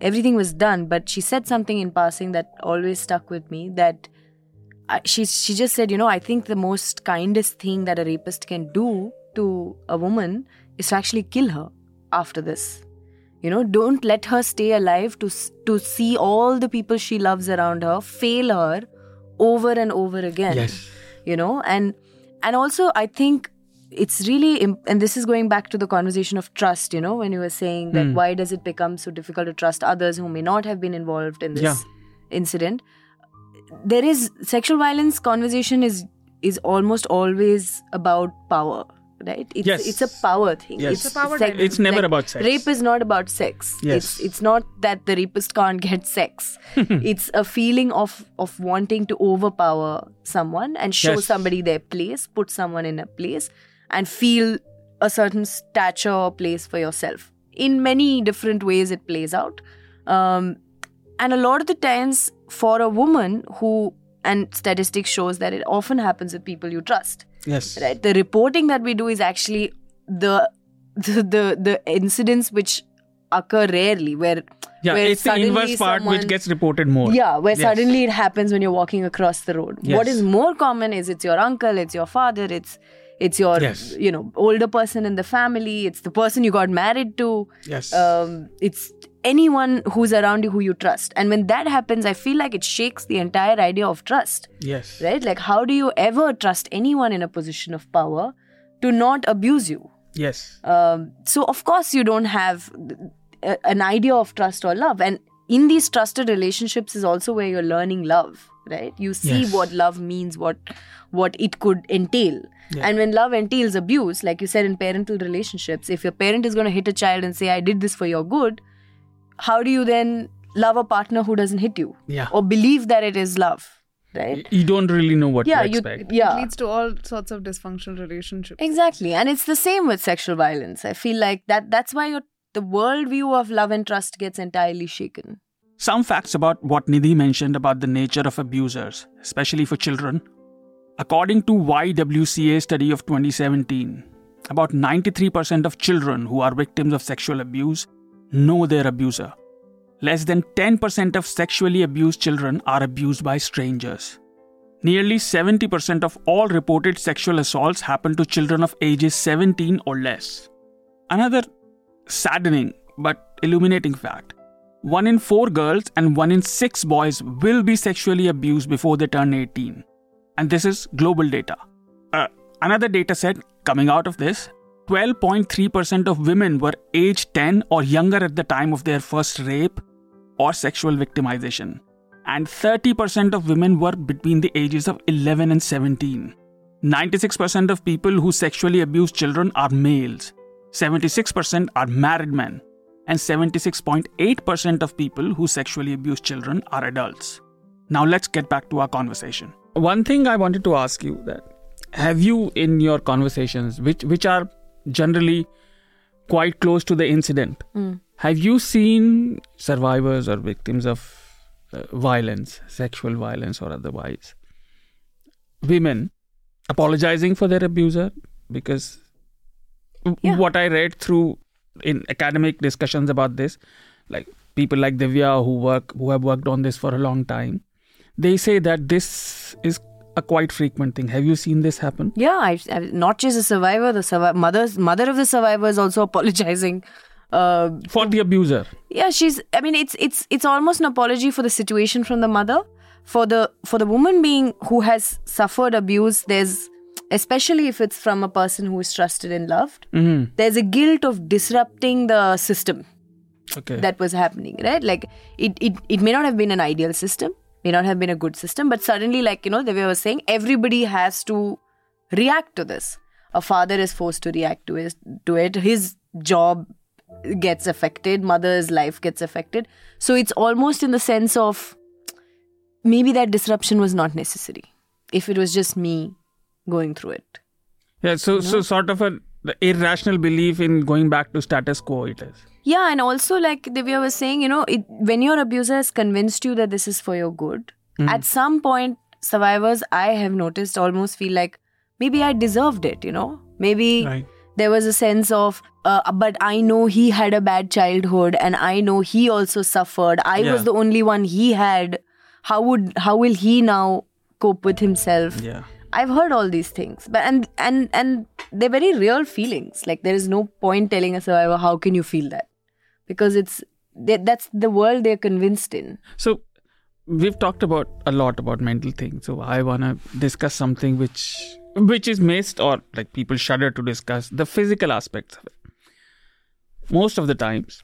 everything was done, but she said something in passing that always stuck with me. That I, she she just said, you know, I think the most kindest thing that a rapist can do to a woman is to actually kill her after this. You know, don't let her stay alive to to see all the people she loves around her fail her over and over again. Yes. You know, and and also I think it's really imp- and this is going back to the conversation of trust. You know, when you were saying that Hmm. why does it become so difficult to trust others who may not have been involved in this Yeah. incident? There is sexual violence conversation is is almost always about power. Right? It's, Yes. it's a power thing. Yes. It's a power sec- dynamic. It's never about sex. Rape is not about sex. Yes. It's it's not that the rapist can't get sex. it's a feeling of of wanting to overpower someone and show Yes. somebody their place, put someone in a place, and feel a certain stature or place for yourself. In many different ways, it plays out. Um, and a lot of the times, for a woman who and statistics shows that it often happens with people you trust Yes. right the reporting that we do is actually the the the, the incidents which occur rarely where Yeah, where it's the inverse part which gets reported more. yeah where Yes. suddenly it happens when you're walking across the road what Yes. is more common is it's your uncle it's your father it's it's your Yes. you know older person in the family it's the person you got married to Yes. um, it's anyone who's around you who you trust and when that happens i feel like it shakes the entire idea of trust yes. right like how do you ever trust anyone in a position of power to not abuse you Yes. um, so of course you don't have a, an idea of trust or love and in these trusted relationships is also where you're learning love right you see Yes. what love means what what it could entail Yeah. and when love entails abuse like you said in parental relationships if your parent is going to hit a child and say i did this for your good how do you then love a partner who doesn't hit you Yeah. or believe that it is love right You don't really know what yeah to you expect. yeah It leads to all sorts of dysfunctional relationships. Exactly. And it's the same with sexual violence. I feel like that that's why your the worldview of love and trust gets entirely shaken. Some facts about what Nidhi mentioned about the nature of abusers, especially for children. According to YWCA study of 2017, about 93% of children who are victims of sexual abuse know their abuser. Less than 10% of sexually abused children are abused by strangers. Nearly 70% of all reported sexual assaults happen to children of ages 17 or less. Another saddening but illuminating fact one in four girls and one in six boys will be sexually abused before they turn 18. And this is global data. Uh, another data set coming out of this 12.3% of women were age 10 or younger at the time of their first rape or sexual victimization, and 30% of women were between the ages of 11 and 17. 96% of people who sexually abuse children are males, 76% are married men, and 76.8% of people who sexually abuse children are adults. Now let's get back to our conversation. One thing I wanted to ask you that have you in your conversations which which are generally quite close to the incident. Have you seen survivors or victims of uh, violence sexual violence or otherwise? Women apologizing for their abuser because Yeah. what i read through in academic discussions about this like people like divya who work who have worked on this for a long time they say that this is a quite frequent thing have you seen this happen Yeah, I, I, not just a survivor, the survi- mother's mother of the survivor is also apologizing. Uh, for the abuser yeah, she's. I mean, it's it's it's almost an apology for the situation from the mother, for the for the woman being who has suffered abuse. There's especially if it's from a person who is trusted and loved. hmm There's a guilt of disrupting the system okay that was happening, right? Like it, it, it may not have been an ideal system, may not have been a good system, but suddenly, like, you know, the way I was saying, everybody has to react to this. A father is forced to react to it, to it. His job gets affected, mother's life gets affected. So it's almost in the sense of maybe that disruption was not necessary if it was just me going through it. Yeah, so so sort of a irrational belief in going back to status quo. It is. Yeah, and also like Divya was saying, you know, it, when your abuser has convinced you that this is for your good, at some point, survivors I have noticed almost feel like maybe I deserved it. You know, maybe Right. there was a sense of, uh, but I know he had a bad childhood, and I know he also suffered. I Yeah. was the only one he had. How would how will he now cope with himself? Yeah. I've heard all these things, but and and and they're very real feelings. Like there is no point telling a survivor how can you feel that, because it's that- that's the world they're convinced in. So we've talked about a lot about mental things. So I wanna discuss something which which is missed or like people shudder to discuss the physical aspects of it. Most of the times,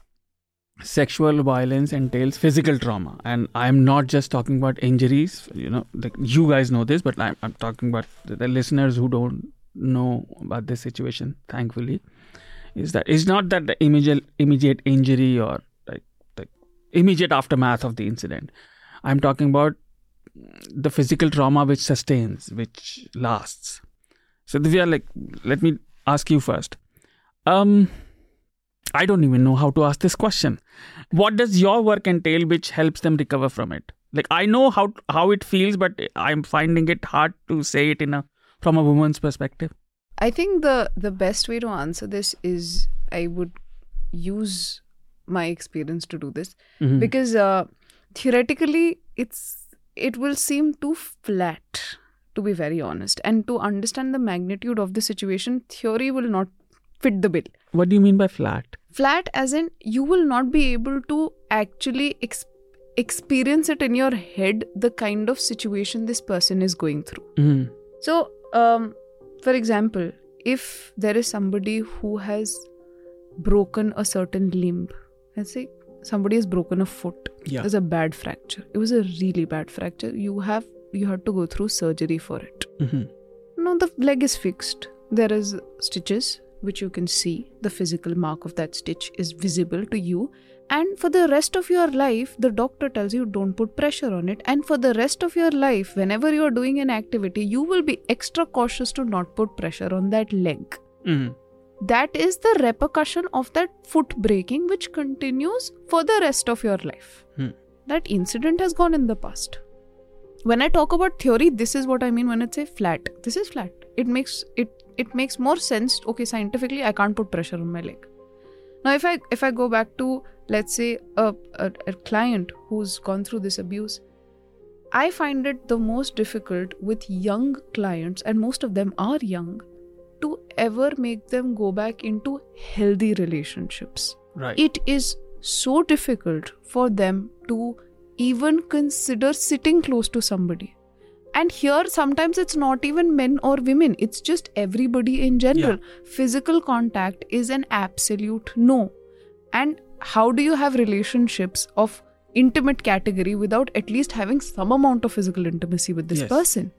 sexual violence entails physical trauma, and I'm not just talking about injuries. You know, like you guys know this, but I'm, I'm talking about the, the listeners who don't know about this situation. Thankfully, is that it's not that the immediate immediate injury or like the immediate aftermath of the incident. I'm talking about the physical trauma which sustains, which lasts. So Divya, like, let me ask you first. Um, I don't even know how to ask this question. What does your work entail, which helps them recover from it? Like, I know how how it feels, but I'm finding it hard to say it in a from a woman's perspective. I think the the best way to answer this is I would use my experience to do this Mhm. because uh, theoretically it's it will seem too flat to be very honest and to understand the magnitude of the situation theory will not fit the bill What do you mean by flat? flat as in you will not be able to actually ex- experience it in your head the kind of situation this person is going through Mhm. so, um, for example, if there is somebody who has broken a certain limb, let's say somebody has broken a foot, Yeah. there's a bad fracture. It was a really bad fracture. You have you had to go through surgery for it. Mhm. Now the leg is fixed. There is stitches which you can see. The physical mark of that stitch is visible to you. And for the rest of your life, the doctor tells you don't put pressure on it. And for the rest of your life, whenever you're doing an activity, you will be extra cautious to not put pressure on that leg. Mhm. That is the repercussion of that foot breaking, which continues for the rest of your life. Hmm. That incident has gone in the past. When I talk about theory, this is what I mean when I say flat. This is flat. It makes it it makes more sense okay scientifically i can't put pressure on my leg now if i if i go back to let's say a, a, a client who's gone through this abuse i find it the most difficult with young clients and most of them are young to ever make them go back into healthy relationships. Right. it is so difficult for them to even consider sitting close to somebody. And here sometimes it's not even men or women it's just everybody in general. Physical contact is an absolute no. And how do you have relationships of intimate category without at least having some amount of physical intimacy with this Yes. person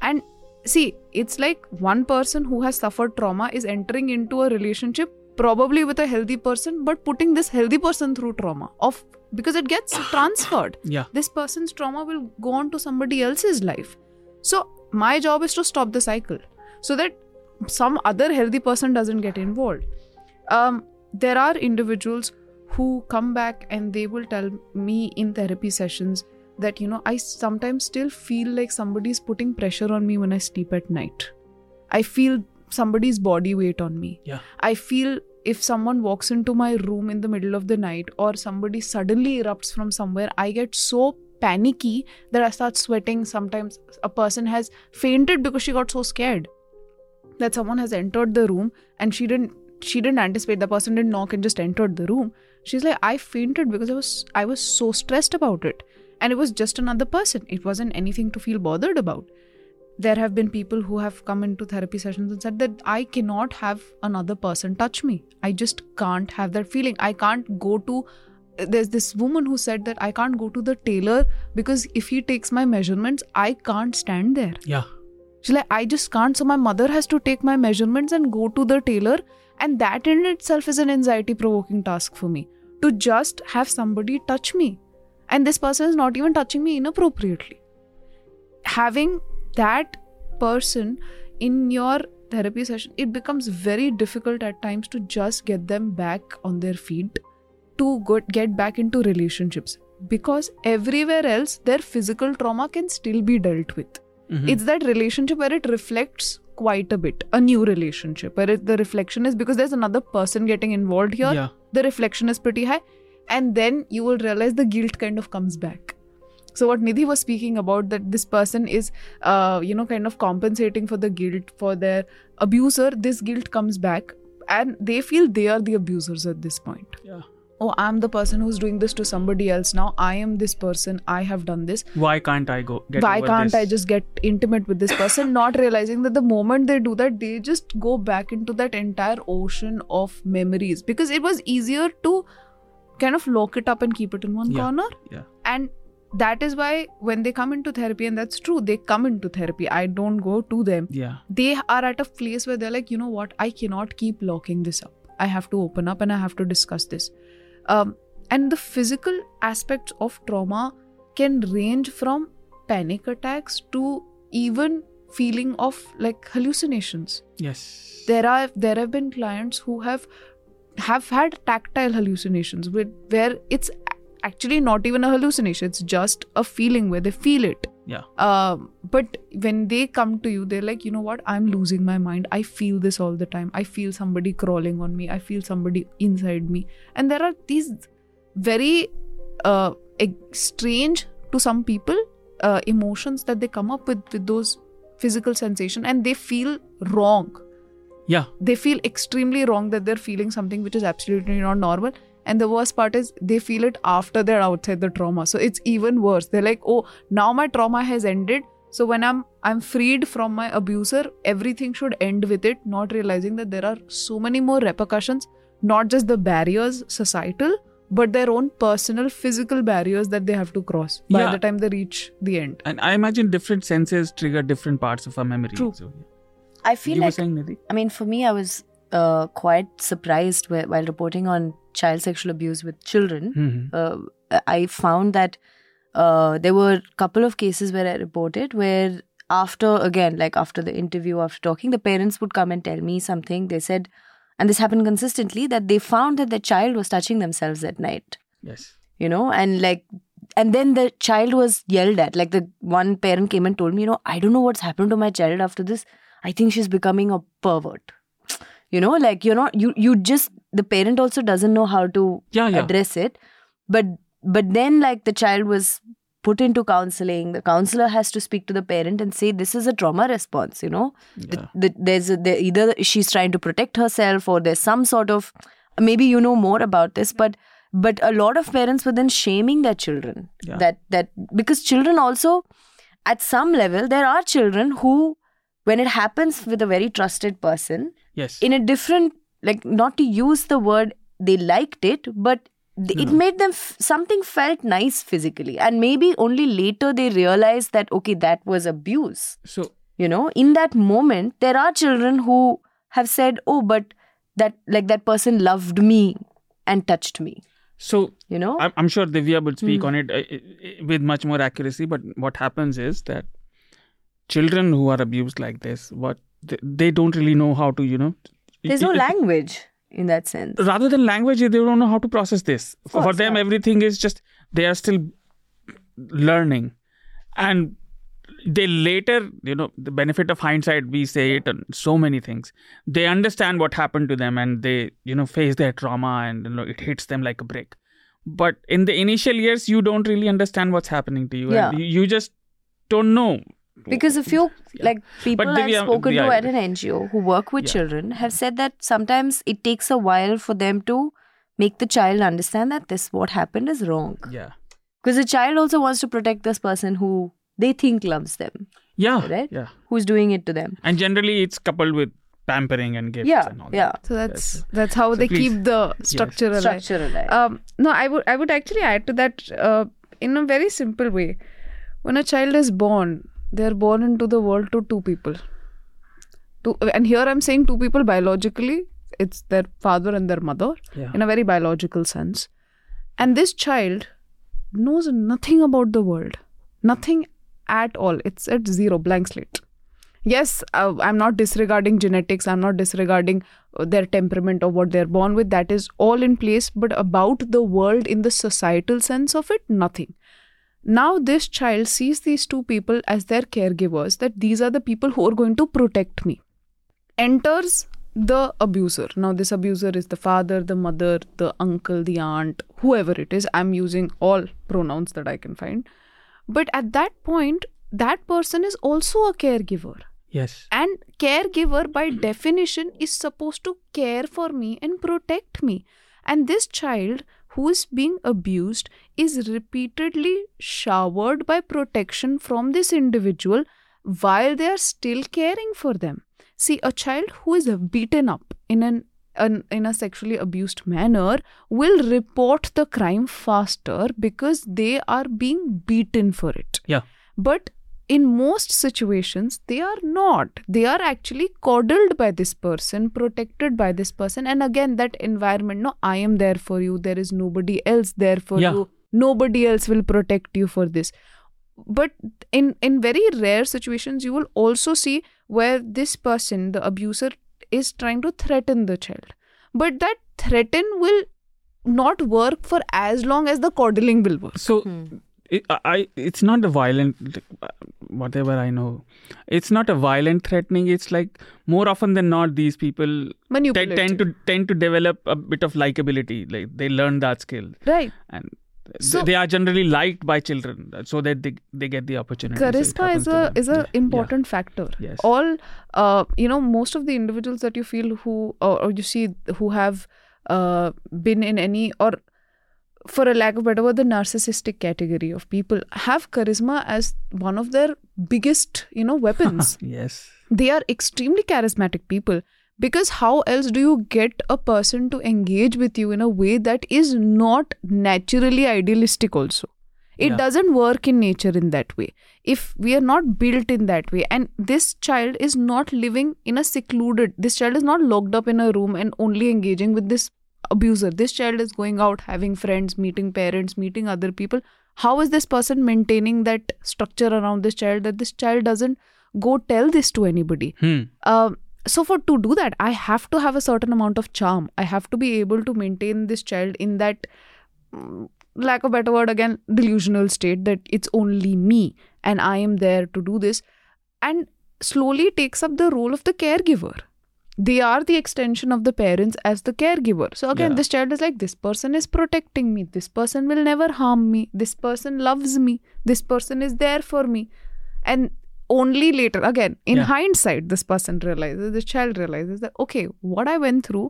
and see it's like one person who has suffered trauma is entering into a relationship probably with a healthy person but putting this healthy person through trauma of because it gets transferred yeah. this person's trauma will go on to somebody else's life so my job is to stop the cycle so that some other healthy person doesn't get involved um, there are individuals who come back and they will tell me in therapy sessions that you know i sometimes still feel like somebody's putting pressure on me when i sleep at night. I feel somebody's body weight on me. Yeah. i feel if someone walks into my room in the middle of the night or somebody suddenly erupts from somewhere i get so panicky that i start sweating. Sometimes a person has fainted because she got so scared that someone has entered the room and she didn't she didn't anticipate. The person didn't knock and just entered the room she's like i fainted because i was i was so stressed about it and it was just another person it wasn't anything to feel bothered about there have been people who have come into therapy sessions and said that i cannot have another person touch me i just can't have that feeling i can't go to there's this woman who said that i can't go to the tailor because if he takes my measurements i can't stand there Yeah. She's like, I just can't. So my mother has to take my measurements and go to the tailor. And that in itself is an anxiety provoking task for me to just have somebody touch me. And this person is not even touching me inappropriately. Having that person in your therapy session, it becomes very difficult at times to just get them back on their feet, to get back into relationships. Because everywhere else, their physical trauma can still be dealt with Mhm. it's that relationship where it reflects quite a bit a new relationship where it, the reflection is because there's another person getting involved here Yeah. the reflection is pretty high and then you will realize the guilt kind of comes back so what nidhi was speaking about that this person is uh, you know kind of compensating for the guilt for their abuser this guilt comes back and they feel they are the abusers at this point Yeah. Oh i'm the person who's doing this to somebody else now i am this person i have done this Why can't I go? Get why can't this? I just get intimate with this person? Not realizing that the moment they do that, they just go back into that entire ocean of memories because it was easier to kind of lock it up and keep it in one Yeah. corner. Yeah. And that is why when they come into therapy, and that's true, they come into therapy. I don't go to them. Yeah. They are at a place where they're like, you know what, I cannot keep locking this up. I have to open up and I have to discuss this. Um, and the physical aspects of trauma can range from panic attacks to even feeling of like hallucinations Yes. there are there have been clients who have have had tactile hallucinations with where it's actually not even a hallucination it's just a feeling where they feel it. Yeah. um, but when they come to you they're like you know what? I'm losing my mind. I feel this all the time. I feel somebody crawling on me. I feel somebody inside me. And there are these very uh, strange to some people uh, emotions that they come up with with those physical sensation and they feel wrong. Yeah. they feel extremely wrong that they're feeling something which is absolutely not normal and the worst part is they feel it after they're outside the trauma so it's even worse they're like oh now my trauma has ended so when i'm i'm freed from my abuser everything should end with it not realizing that there are so many more repercussions not just the barriers societal but their own personal physical barriers that they have to cross by Yeah. the time they reach the end And I imagine different senses trigger different parts of our memory. True. So, yeah. I feel you were like saying, Nidhi? I mean, for me, I was uh, quite surprised whe- while reporting on child sexual abuse with children. Mhm. Uh, I found that uh, there were a couple of cases where I reported where, after again, like after the interview, after talking, the parents would come and tell me something. They said, and this happened consistently, that they found that the child was touching themselves at night Yes. you know and like and then the child was yelled at like the one parent came and told me you know i don't know what's happened to my child after this I think she's becoming a pervert. You know, like you're not you you just the parent also doesn't know how to Yeah, yeah. address it. But but then like the child was put into counseling the counselor has to speak to the parent and say this is a trauma response you know The- the- there's a, there, either she's trying to protect herself or there's some sort of maybe you know more about this but but a lot of parents were then shaming their children Yeah. that that because children also at some level there are children who when it happens with a very trusted person Yes. in a different like not to use the word they liked it but th- it made them f- something felt nice physically and maybe only later they realized that okay that was abuse so you know in that moment there are children who have said oh but that like that person loved me and touched me so you know I'm, I'm sure Divya would speak Hmm. on it uh, uh, with much more accuracy. But what happens is that children who are abused like this, what they, they don't really know how to, you know. there's no it- language in that sense Rather than language, they don't know how to process this. For, for them, yeah. everything is just they are still learning, and they later, you know, the benefit of hindsight, we say it on so many things. They understand what happened to them, and they, you know, face their trauma, and you know, it hits them like a brick. But in the initial years, you don't really understand what's happening to you. Yeah. You just don't know. Because a few Yeah. like people Divya- I've spoken yeah, to at an NGO who work with Yeah. children have said that sometimes it takes a while for them to make the child understand that this what happened is wrong. Yeah. Because the child also wants to protect this person who they think loves them, Yeah. Right? Yeah. who's doing it to them. And generally, it's coupled with pampering and gifts Yeah, and all yeah. that. So that's Yes. that's how So they please. keep the structure alive. Structure alive. Um, no, I would I would actually add to that uh, in a very simple way. When a child is born, they are born into the world to two people. Two, and here I'm saying two people biologically. It's their father and their mother Yeah. in a very biological sense. And this child knows nothing about the world, nothing at all. It's at zero, blank slate. Yes, uh, I'm not disregarding genetics, I'm not disregarding uh, their temperament or what they're born with. That is all in place, but about the world in the societal sense of it, nothing. Now, this child sees these two people as their caregivers, that these are the people who are going to protect me. Enters the abuser. Now, this abuser is the father, the mother, the uncle, the aunt, whoever it is. I'm using all pronouns that I can find. But at that point, that person is also a caregiver. Yes. And caregiver, by definition, is supposed to care for me and protect me. And this child who is being abused is repeatedly showered by protection from this individual while they are still caring for them. See, a child who is beaten up in an, an in a sexually abused manner will report the crime faster because they are being beaten for it. Yeah. But in most situations, they are not. They are actually coddled by this person, protected by this person. And again, that environment no, I am there for you. There is nobody else there for Yeah. you. Nobody else will protect you for this. But in, in very rare situations, you will also see where this person, the abuser, is trying to threaten the child. But that threaten will not work for as long as the coddling will work. So, hmm. It, I it's not a violent whatever I know. It's not a violent threatening. It's like more often than not, these people tend, Manipulative. tend to tend to develop a bit of likability. Like they learn that skill, right. and So- they are generally liked by children, so that they they get the opportunity. Charisma is a is a Yeah, yeah. important factor Yes. all uh, you know most of the individuals that you feel who or, or you see who have uh, been in any or for a lack of better word the narcissistic category of people have charisma as one of their biggest you know weapons Yes. they are extremely charismatic people because how else do you get a person to engage with you in a way that is not naturally idealistic also it Yeah. doesn't work in nature in that way if we are not built in that way and this child is not living in a secluded this child is not locked up in a room and only engaging with this abuser. This child is going out having friends meeting parents meeting other people. How is this person maintaining that structure around this child that this child doesn't go tell this to anybody? Hmm. um, so for to do that i have to have a certain amount of charm. I have to be able to maintain this child in that mm, lack of better word again delusional state that it's only me and i am there to do this. And slowly takes up the role of the caregiver they are the extension of the parents as the caregiver. So again Yeah. this child is like this person is protecting me. This person will never harm me. This person loves me. This person is there for me. And only later again in Yeah. hindsight this person realizes this child realizes that okay what i went through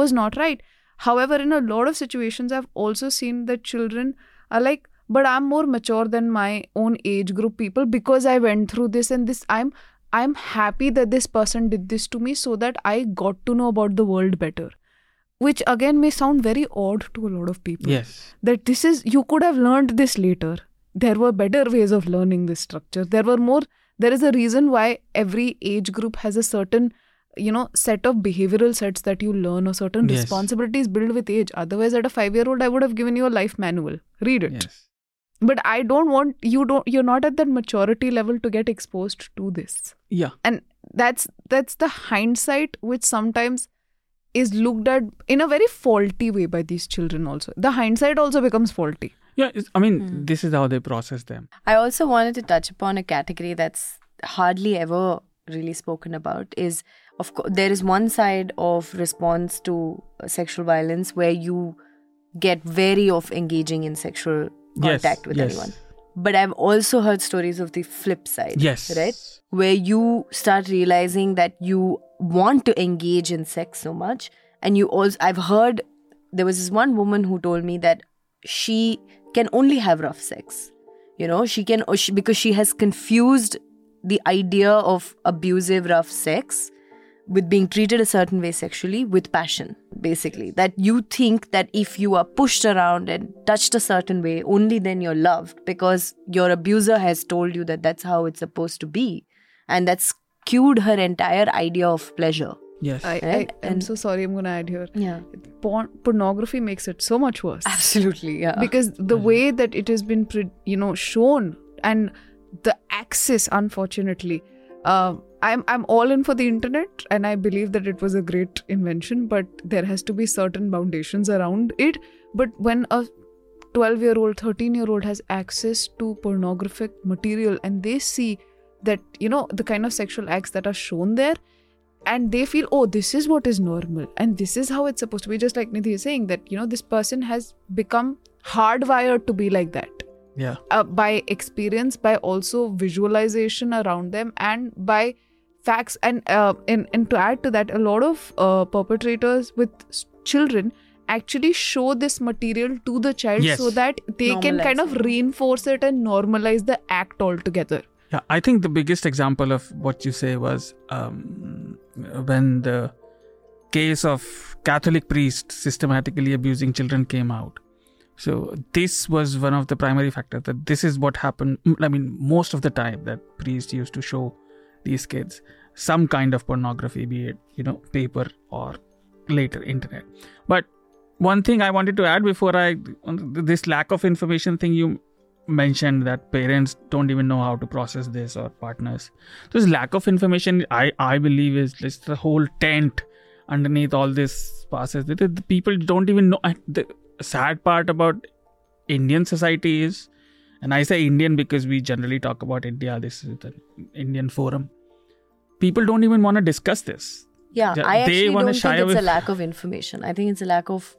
was not right. However in a lot of situations i've also seen that children are like but i'm more mature than my own age group people because i went through this and this. I'm i'm happy that this person did this to me so that i got to know about the world better. Which again may sound very odd to a lot of people. Yes. that this is you could have learned this later. There were better ways of learning this structure. There were more there is a reason why every age group has a certain you know set of behavioral sets that you learn or certain Yes. responsibilities build with age. Otherwise at a 5 year old i would have given you a life manual. Read it. Yes. But i don't want you don't you're not at that maturity level to get exposed to this Yeah. and that's that's the hindsight which sometimes is looked at in a very faulty way by these children also the hindsight also becomes faulty Yeah. it's- I mean, Hmm. this is how they process them. I also wanted to touch upon a category that's hardly ever really spoken about is of course there is one side of response to uh, sexual violence where you get wary of engaging in sexual contact yes. with yes. anyone but i've also heard stories of the flip side Yes. right where you start realizing that you want to engage in sex so much and you also i've heard there was this one woman who told me that she can only have rough sex you know she can or she, because she has confused the idea of abusive rough sex with being treated a certain way sexually with passion basically. That you think that if you are pushed around and touched a certain way only then you're loved because your abuser has told you that that's how it's supposed to be. And that's skewed her entire idea of pleasure. Yes. I, I Right, am and- so sorry. I'm going to add here. yeah. Porn, pornography makes it so much worse. Absolutely yeah. Because the way that it has been, pre- you know, shown and the access, unfortunately, uh, I'm I'm all in for the internet, and I believe that it was a great invention, but there has to be certain foundations around it. But when a 12 year old 13 year old has access to pornographic material and they see that you know the kind of sexual acts that are shown there and they feel oh this is what is normal and this is how it's supposed to be just like nidhi is saying that you know this person has become hardwired to be like that Yeah. uh, by experience by also visualization around them and by facts and uh, and, and to add to that a lot of uh, perpetrators with children actually show this material to the child Yes. so that they can kind of reinforce it and normalize the act altogether Yeah, I think the biggest example of what you say was um, when the case of Catholic priests systematically abusing children came out. So this was one of the primary factors that this is what happened. i mean, most of the time that priests used to show these kids some kind of pornography, be it you know paper or later internet. But one thing I wanted to add before I this lack of information thing you mentioned that parents don't even know how to process this or partners. This lack of information i i believe is just the whole tent underneath all this process the, the people don't even know the sad part about indian society is and i say indian because we generally talk about india this is the indian forum people don't even want to discuss this Yeah, I actually don't think it's a lack of information. I think it's a lack of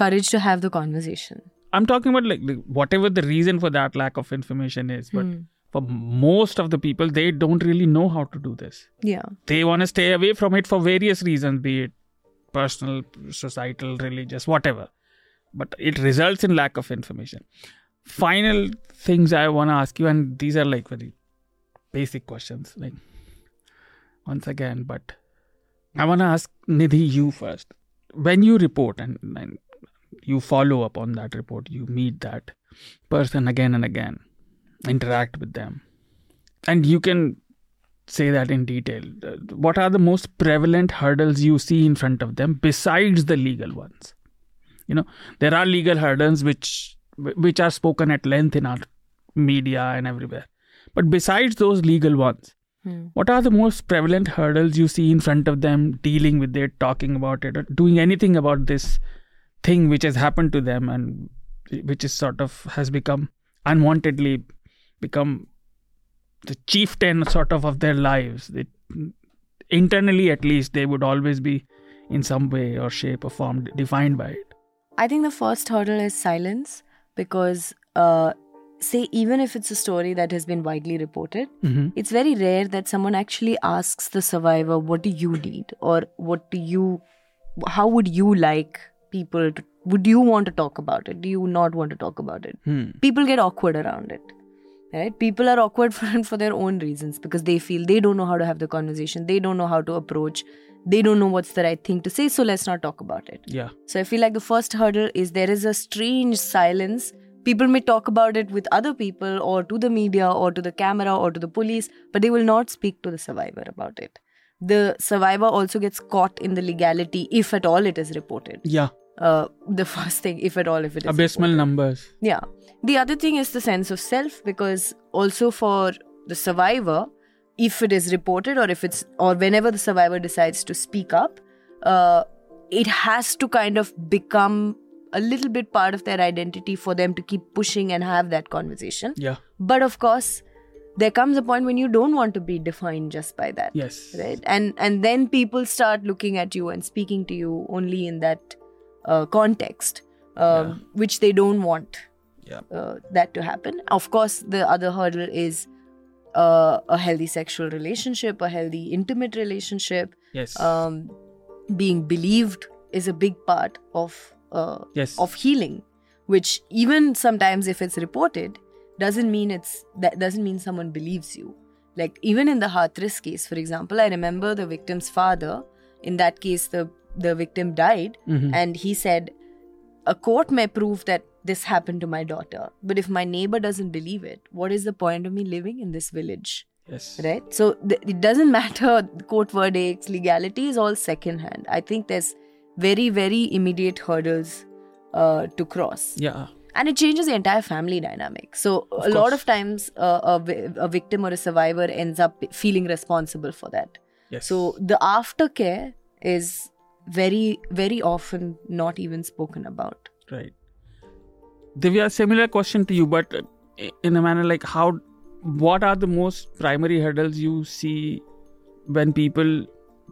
courage to have the conversation. i'm talking about like whatever the reason for that lack of information is but Hmm. for most of the people they don't really know how to do this Yeah. they want to stay away from it for various reasons be it personal societal religious whatever but it results in lack of information final things i want to ask you and these are like very basic questions like once again but i want to ask nidhi you first when you report and, and you follow up on that report you meet that person again and again interact with them and you can say that in detail. Uh, What are the most prevalent hurdles you see in front of them besides the legal ones? You know, there are legal hurdles which which are spoken at length in our media and everywhere. But besides those legal ones, Hmm. what are the most prevalent hurdles you see in front of them dealing with it, talking about it, or doing anything about this thing which has happened to them and which is sort of has become unwantedly become the chieftain sort of of their lives. They, internally, at least, they would always be in some way or shape or form defined by it. I think the first hurdle is silence because, uh, say, even if it's a story that has been widely reported, Mm-hmm. it's very rare that someone actually asks the survivor, What do you need? or What do you, how would you like people to, would you want to talk about it? Do you not want to talk about it? Hmm. People get awkward around it. Right? People are awkward for, for their own reasons because they feel they don't know how to have the conversation, they don't know how to approach, they don't know what's the right thing to say, so let's not talk about it. Yeah. So I feel like the first hurdle is there is a strange silence. People may talk about it with other people or to the media or to the camera or to the police, but they will not speak to the survivor about it. The survivor also gets caught in the legality if at all it is reported. Yeah. Uh, the first thing, if at all, if it is Abysmal reported. numbers. Yeah. The other thing is the sense of self because also for the survivor, if it is reported or if it's or whenever the survivor decides to speak up, uh, it has to kind of become a little bit part of their identity for them to keep pushing and have that conversation. Yeah. But of course, there comes a point when you don't want to be defined just by that Yes. right and and then people start looking at you and speaking to you only in that uh, context um, which they don't want Yeah. uh, that to happen of course the other hurdle is uh, a healthy sexual relationship a healthy intimate relationship Yes. um, being believed is a big part of uh, yes. of healing which even sometimes if it's reported doesn't mean it's that doesn't mean someone believes you like even in the Hathras case for example i remember the victim's father in that case the the victim died Mhm. and he said a court may prove that this happened to my daughter but if my neighbor doesn't believe it what is the point of me living in this village yes. right so th- it doesn't matter court verdicts legality is all second hand i think there's very very immediate hurdles uh, to cross Yeah. and it changes the entire family dynamic so Of a lot of times uh, a, vi- a victim or a survivor ends up feeling responsible for that Yes. so the aftercare is very very often not even spoken about Right. Divya, similar question to you, but uh, in a manner like how, what are the most primary hurdles you see when people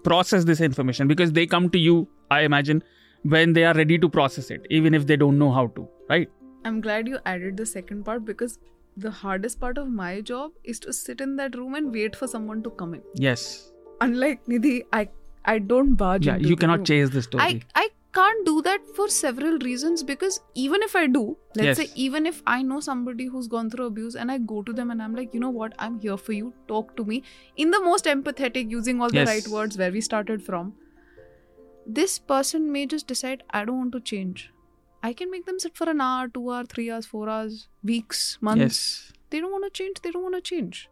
process this information? Because they come to you, I imagine, when they are ready to process it, even if they don't know how to, right? I'm glad you added the second part because the hardest part of my job is to sit in that room and wait for someone to come in. Yes. Unlike Nidhi, I I don't barge. Yeah, into you the cannot room. chase the story. I I can't do that for several reasons because even if I do, let's Yes. say even if I know somebody who's gone through abuse and I go to them and I'm like, you know what, I'm here for you. Talk to me in the most empathetic, using all the Yes. right words where we started from. This person may just decide I don't want to change. I can make them sit for an hour, two hours, three hours, four hours, weeks, months yes. they don't want to change they don't want to change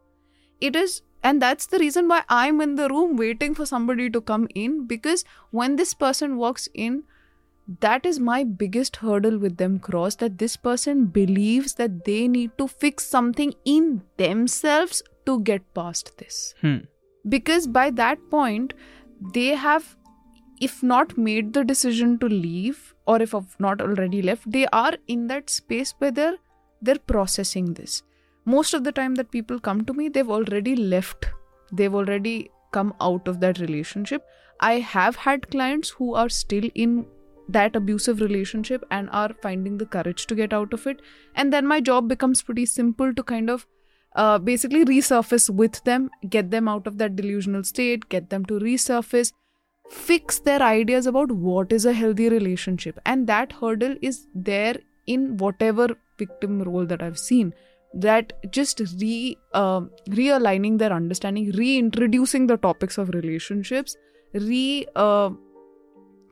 it is and that's the reason why i'm in the room waiting for somebody to come in because when this person walks in that is my biggest hurdle with them cross that this person believes that they need to fix something in themselves to get past this Hmm. because by that point they have if not made the decision to leave or if have not already left they are in that space where they're they're processing this. Most of the time that people come to me they've already left. They've already come out of that relationship. I have had clients who are still in that abusive relationship and are finding the courage to get out of it. And then my job becomes pretty simple to kind of uh, basically resurface with them get them out of that delusional state get them to resurface fix their ideas about what is a healthy relationship. And that hurdle is there in whatever victim role that i've seen. That just re uh, realigning their understanding reintroducing the topics of relationships re uh,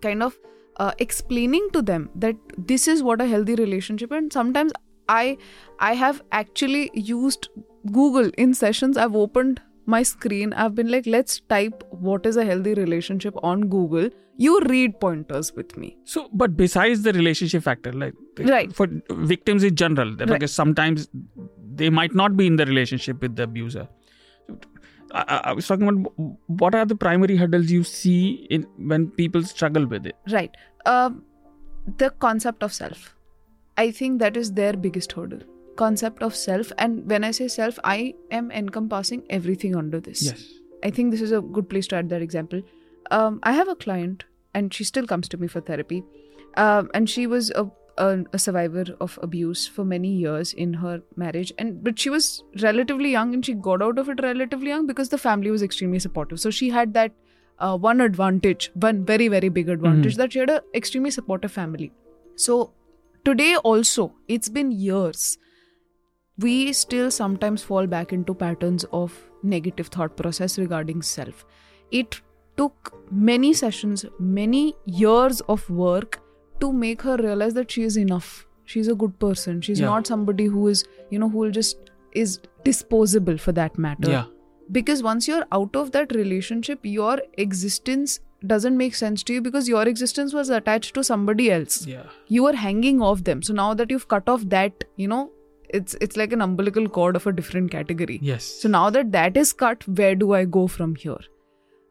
kind of uh, explaining to them that this is what a healthy relationship and sometimes i i have actually used google in sessions. I've opened my screen i've been like let's type what is a healthy relationship on google you read pointers with me So, but besides the relationship factor, like Right. for victims in general, because sometimes they might not be in the relationship with the abuser. I, I- was talking about what are the primary hurdles you see in when people struggle with it. Right. Um, the concept of self. I think that is their biggest hurdle. Concept of self. And when i say self i am encompassing everything under this. Yes. i think this is a good place to add that example. Um, i have a client and she still comes to me for therapy. Um, and she was a, a, a survivor of abuse for many years in her marriage. And but she was relatively young and she got out of it relatively young because the family was extremely supportive. So she had that uh, one advantage one very very big advantage that she had a extremely supportive family. So today also it's been years we still sometimes fall back into patterns of negative thought process regarding self it took many sessions many years of work to make her realize that she is enough she's a good person she's Yeah. not somebody who is you know who will just is disposable for that matter Yeah. because once you're out of that relationship your existence doesn't make sense to you because your existence was attached to somebody else Yeah. you were hanging off them so now that you've cut off that you know it's it's like an umbilical cord of a different category. Yes. so now that that is cut where do i go from here?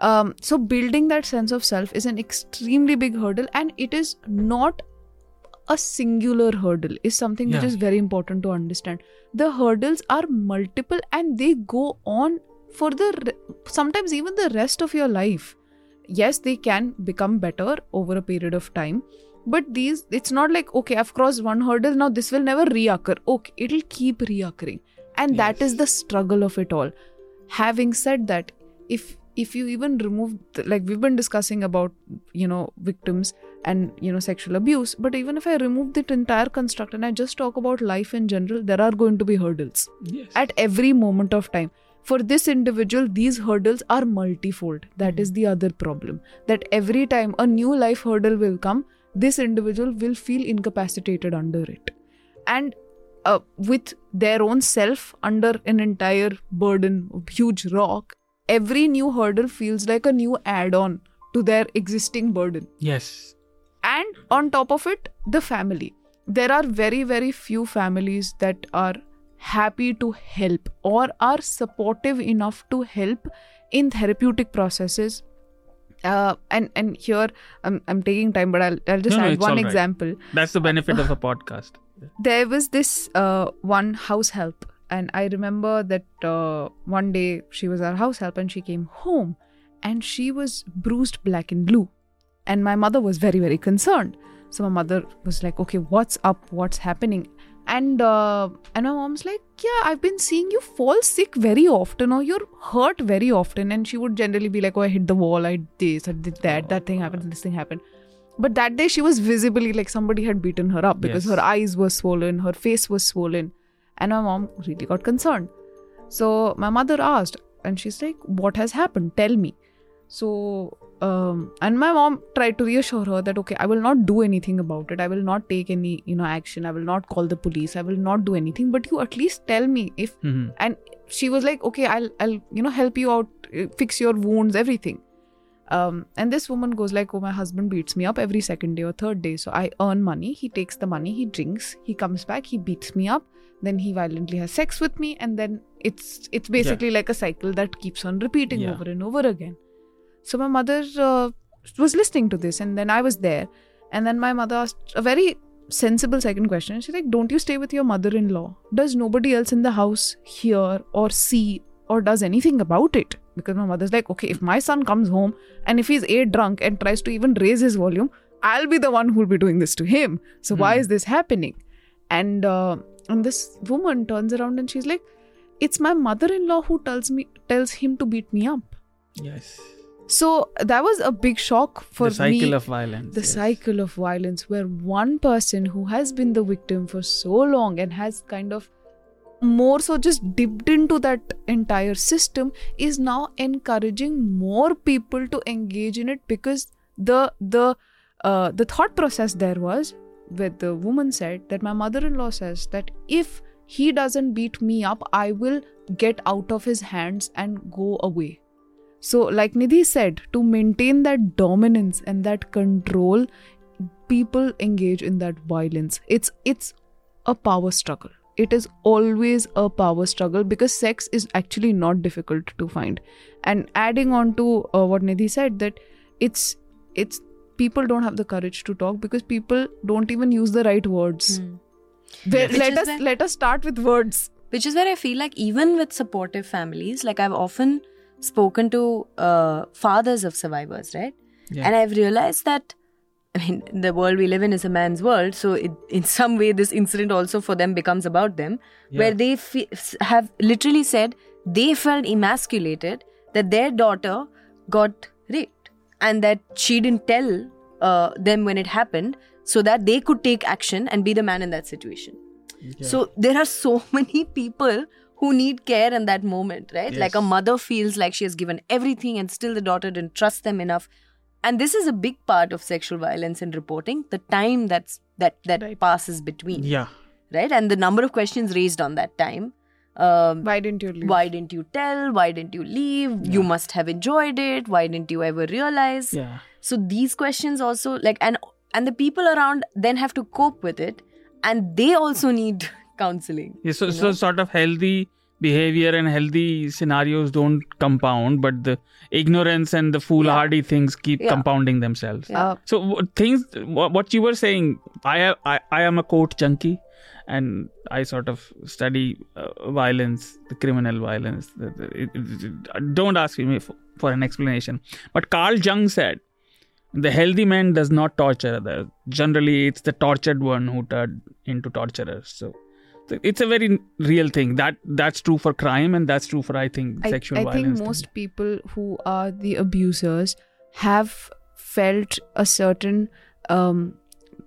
Um, so building that sense of self is an extremely big hurdle and it is not a singular hurdle is something which is very important to understand. The hurdles are multiple and they go on for the re- sometimes even the rest of your life. Yes they can become better over a period of time but these it's not like okay i've crossed one hurdle now this will never reoccur. Okay it'll keep reoccurring. And that is the struggle of it all. Having said that if if you even remove the, like we've been discussing about you know victims and you know sexual abuse but even if i remove that entire construct and i just talk about life in general there are going to be hurdles. Yes. at every moment of time. For this individual these hurdles are multifold. That hmm. is the other problem. That every time a new life hurdle will come this individual will feel incapacitated under it. And uh, with their own self under an entire burden of huge rock every new hurdle feels like a new add-on to their existing burden. Yes. and on top of it the family. There are very very few families that are happy to help or are supportive enough to help in therapeutic processes uh, and and here I'm, I'm taking time but I'll, I'll just No, no, add it's one right. example That's the benefit of a podcast. there was this uh, one house help and i remember that uh, one day she was our house help and she came home and she was bruised black and blue and my mother was very very concerned so my mother was like okay what's up what's happening and uh, and my mom's like yeah i've been seeing you fall sick very often or you're hurt very often and she would generally be like oh i hit the wall i did this i did that that thing happened this thing happened but that day she was visibly like somebody had beaten her up because Yes. her eyes were swollen, her face was swollen, and my mom really got concerned. So my mother asked, and she's like, What has happened? Tell me. So, um, and my mom tried to reassure her that, okay, I will not do anything about it. I will not take any, you know, action. I will not call the police. I will not do anything. But you at least tell me if. Mhm. And she was like, okay, I'll, I'll, you know, help you out, uh, fix your wounds, everything. Um, and this woman goes like, "Oh, my husband beats me up every second day or third day. So I earn money. He takes the money. He drinks. He comes back. He beats me up. Then he violently has sex with me, and then it's it's basically like a cycle that keeps on repeating Yeah. over and over again." So my mother uh, was listening to this, and then I was there, and then my mother asked a very sensible second question. She's like, "Don't you stay with your mother-in-law? Does nobody else in the house hear or see or does anything about it?" Because my mother's like, "Okay, if my son comes home and if he's a drunk and tries to even raise his volume, I'll be the one who'll be doing this to him. So why Hmm. is this happening?" And uh, and this woman turns around and she's like, "It's my mother-in-law who tells me tells him to beat me up." Yes. So that was a big shock for me. the cycle me. of violence. the yes. cycle of violence, where one person who has been the victim for so long and has kind of more so just dipped into that entire system is now encouraging more people to engage in it because the the uh, the thought process there was where the woman said that my mother-in-law says that if he doesn't beat me up i will get out of his hands and go away so, like Nidhi said, to maintain that dominance and that control, people engage in that violence. It's it's a power struggle. It is always a power struggle because sex is actually not difficult to find. And adding on to uh, what Nidhi said, that it's it's people don't have the courage to talk because people don't even use the right words. Which let us where- let us start with words. which is where I feel like even with supportive families, like I've often spoken to uh, fathers of survivors, right? Yeah. And I've realized that, I mean, the world we live in is a man's world. So, it, in some way, this incident also for them becomes about them, where they fe- have literally said they felt emasculated that their daughter got raped and that she didn't tell uh, them when it happened so that they could take action and be the man in that situation. So there are so many people who need care in that moment, right? Like a mother feels like she has given everything and still the daughter didn't trust them enough. And this is a big part of sexual violence in reporting, the time that's that that Right. passes between. Yeah. Right? And the number of questions raised on that time. Um, Why didn't you leave? why didn't you tell? Why didn't you leave? You must have enjoyed it. Why didn't you ever realize? Yeah. so these questions also like and and the people around then have to cope with it and they also need counseling Yeah, so, you so sort of healthy behavior and healthy scenarios don't compound, but the ignorance and the foolhardy things keep Yeah. compounding themselves. Uh, So w- things, what, what you were saying, I, I I am a court junkie, and I sort of study uh, violence, the criminal violence. The, the, it, it- it- don't ask me for, for an explanation. But Carl Jung said, the healthy man does not torture others. Generally, it's the tortured one who turned into torturers. So so it's a very real thing. That that's true for crime, and that's true for I think I, sexual I violence. think most people who are the abusers have felt a certain um,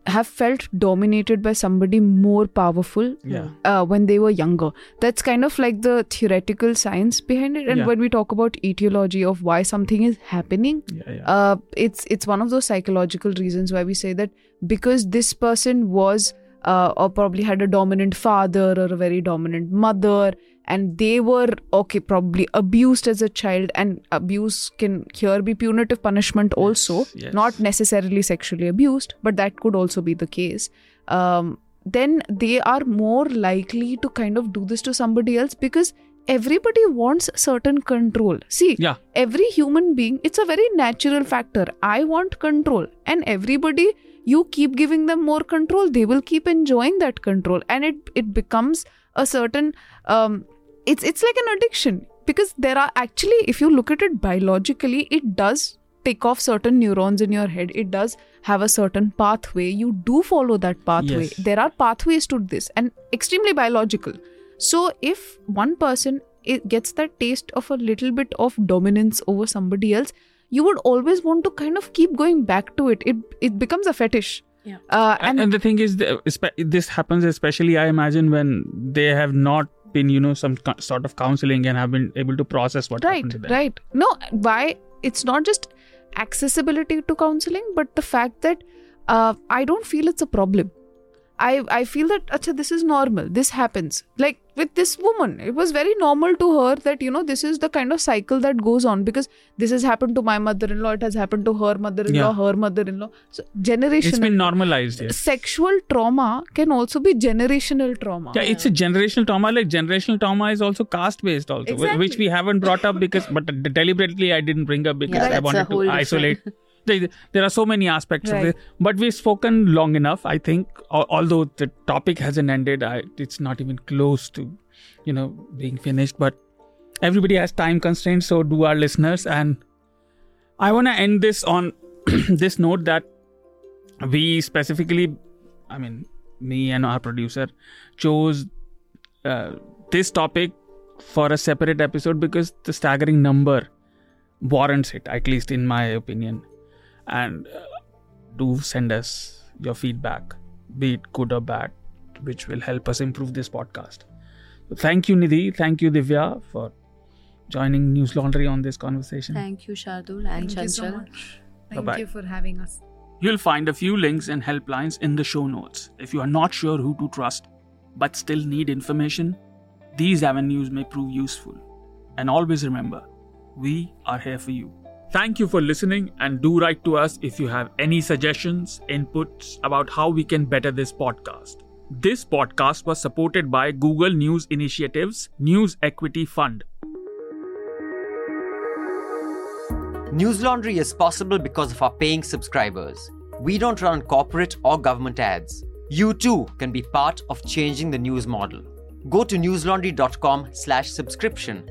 have felt dominated by somebody more powerful Yeah. uh, when they were younger. That's kind of like the theoretical science behind it. And Yeah. when we talk about etiology of why something is happening, Yeah, yeah. uh, it's it's one of those psychological reasons why we say that because this person was uh, or probably had a dominant father or a very dominant mother and they were okay probably abused as a child and abuse can here be punitive punishment also yes. not necessarily sexually abused but that could also be the case um, then they are more likely to kind of do this to somebody else because everybody wants certain control see Yeah. every human being it's a very natural factor i want control and everybody you keep giving them more control they will keep enjoying that control. And it it becomes a certain um it's it's like an addiction. Because there are actually if you look at it biologically it does tick off certain neurons in your head. It does have a certain pathway. You do follow that pathway. Yes. there are pathways to this and extremely biological. So if one person gets that taste of a little bit of dominance over somebody else you would always want to kind of keep going back to it. It it becomes a fetish. Yeah. uh, and, and the thing is, this happens especially, I imagine, when they have not been, you know, some sort of counseling and have been able to process what right happened to them. right. No why? It's not just accessibility to counseling but the fact that uh, i don't feel it's a problem i i feel that acha, this is normal this happens like with this woman it was very normal to her that you know this is the kind of cycle that goes on because this has happened to my mother-in-law it has happened to her mother-in-law Yeah. her mother-in-law so generational It's been normalized. Yes. sexual trauma can also be generational trauma Yeah, it's a generational trauma. Like generational trauma is also caste based, also, wh- which we haven't brought up because, but deliberately I didn't bring up because Yeah, I wanted to different- isolate. There, there are so many aspects of Right. it, but we've spoken long enough. I think, although the topic hasn't ended, I, it's not even close to, you know, being finished. But everybody has time constraints, so do our listeners. And I want to end this on this note that we specifically, I mean, me and our producer chose uh, this topic for a separate episode because the staggering number warrants it, at least in my opinion. And uh, do send us your feedback, be it good or bad, which will help us improve this podcast. So thank you, Nidhi. Thank you, Divya, for joining Newslaundry on this conversation. thank you shardul and thank you so chanchal much thank Bye-bye. you for having us You'll find a few links and helplines in the show notes. If you are not sure who to trust but still need information, these avenues may prove useful. And always remember, we are here for you. Thank you for listening and do write to us if you have any suggestions, inputs about how we can better this podcast. This podcast was supported by Google News Initiatives News Equity Fund. Newslaundry is possible because of our paying subscribers. We don't run corporate or government ads. You too can be part of changing the news model. Go to newslaundry.com/subscription.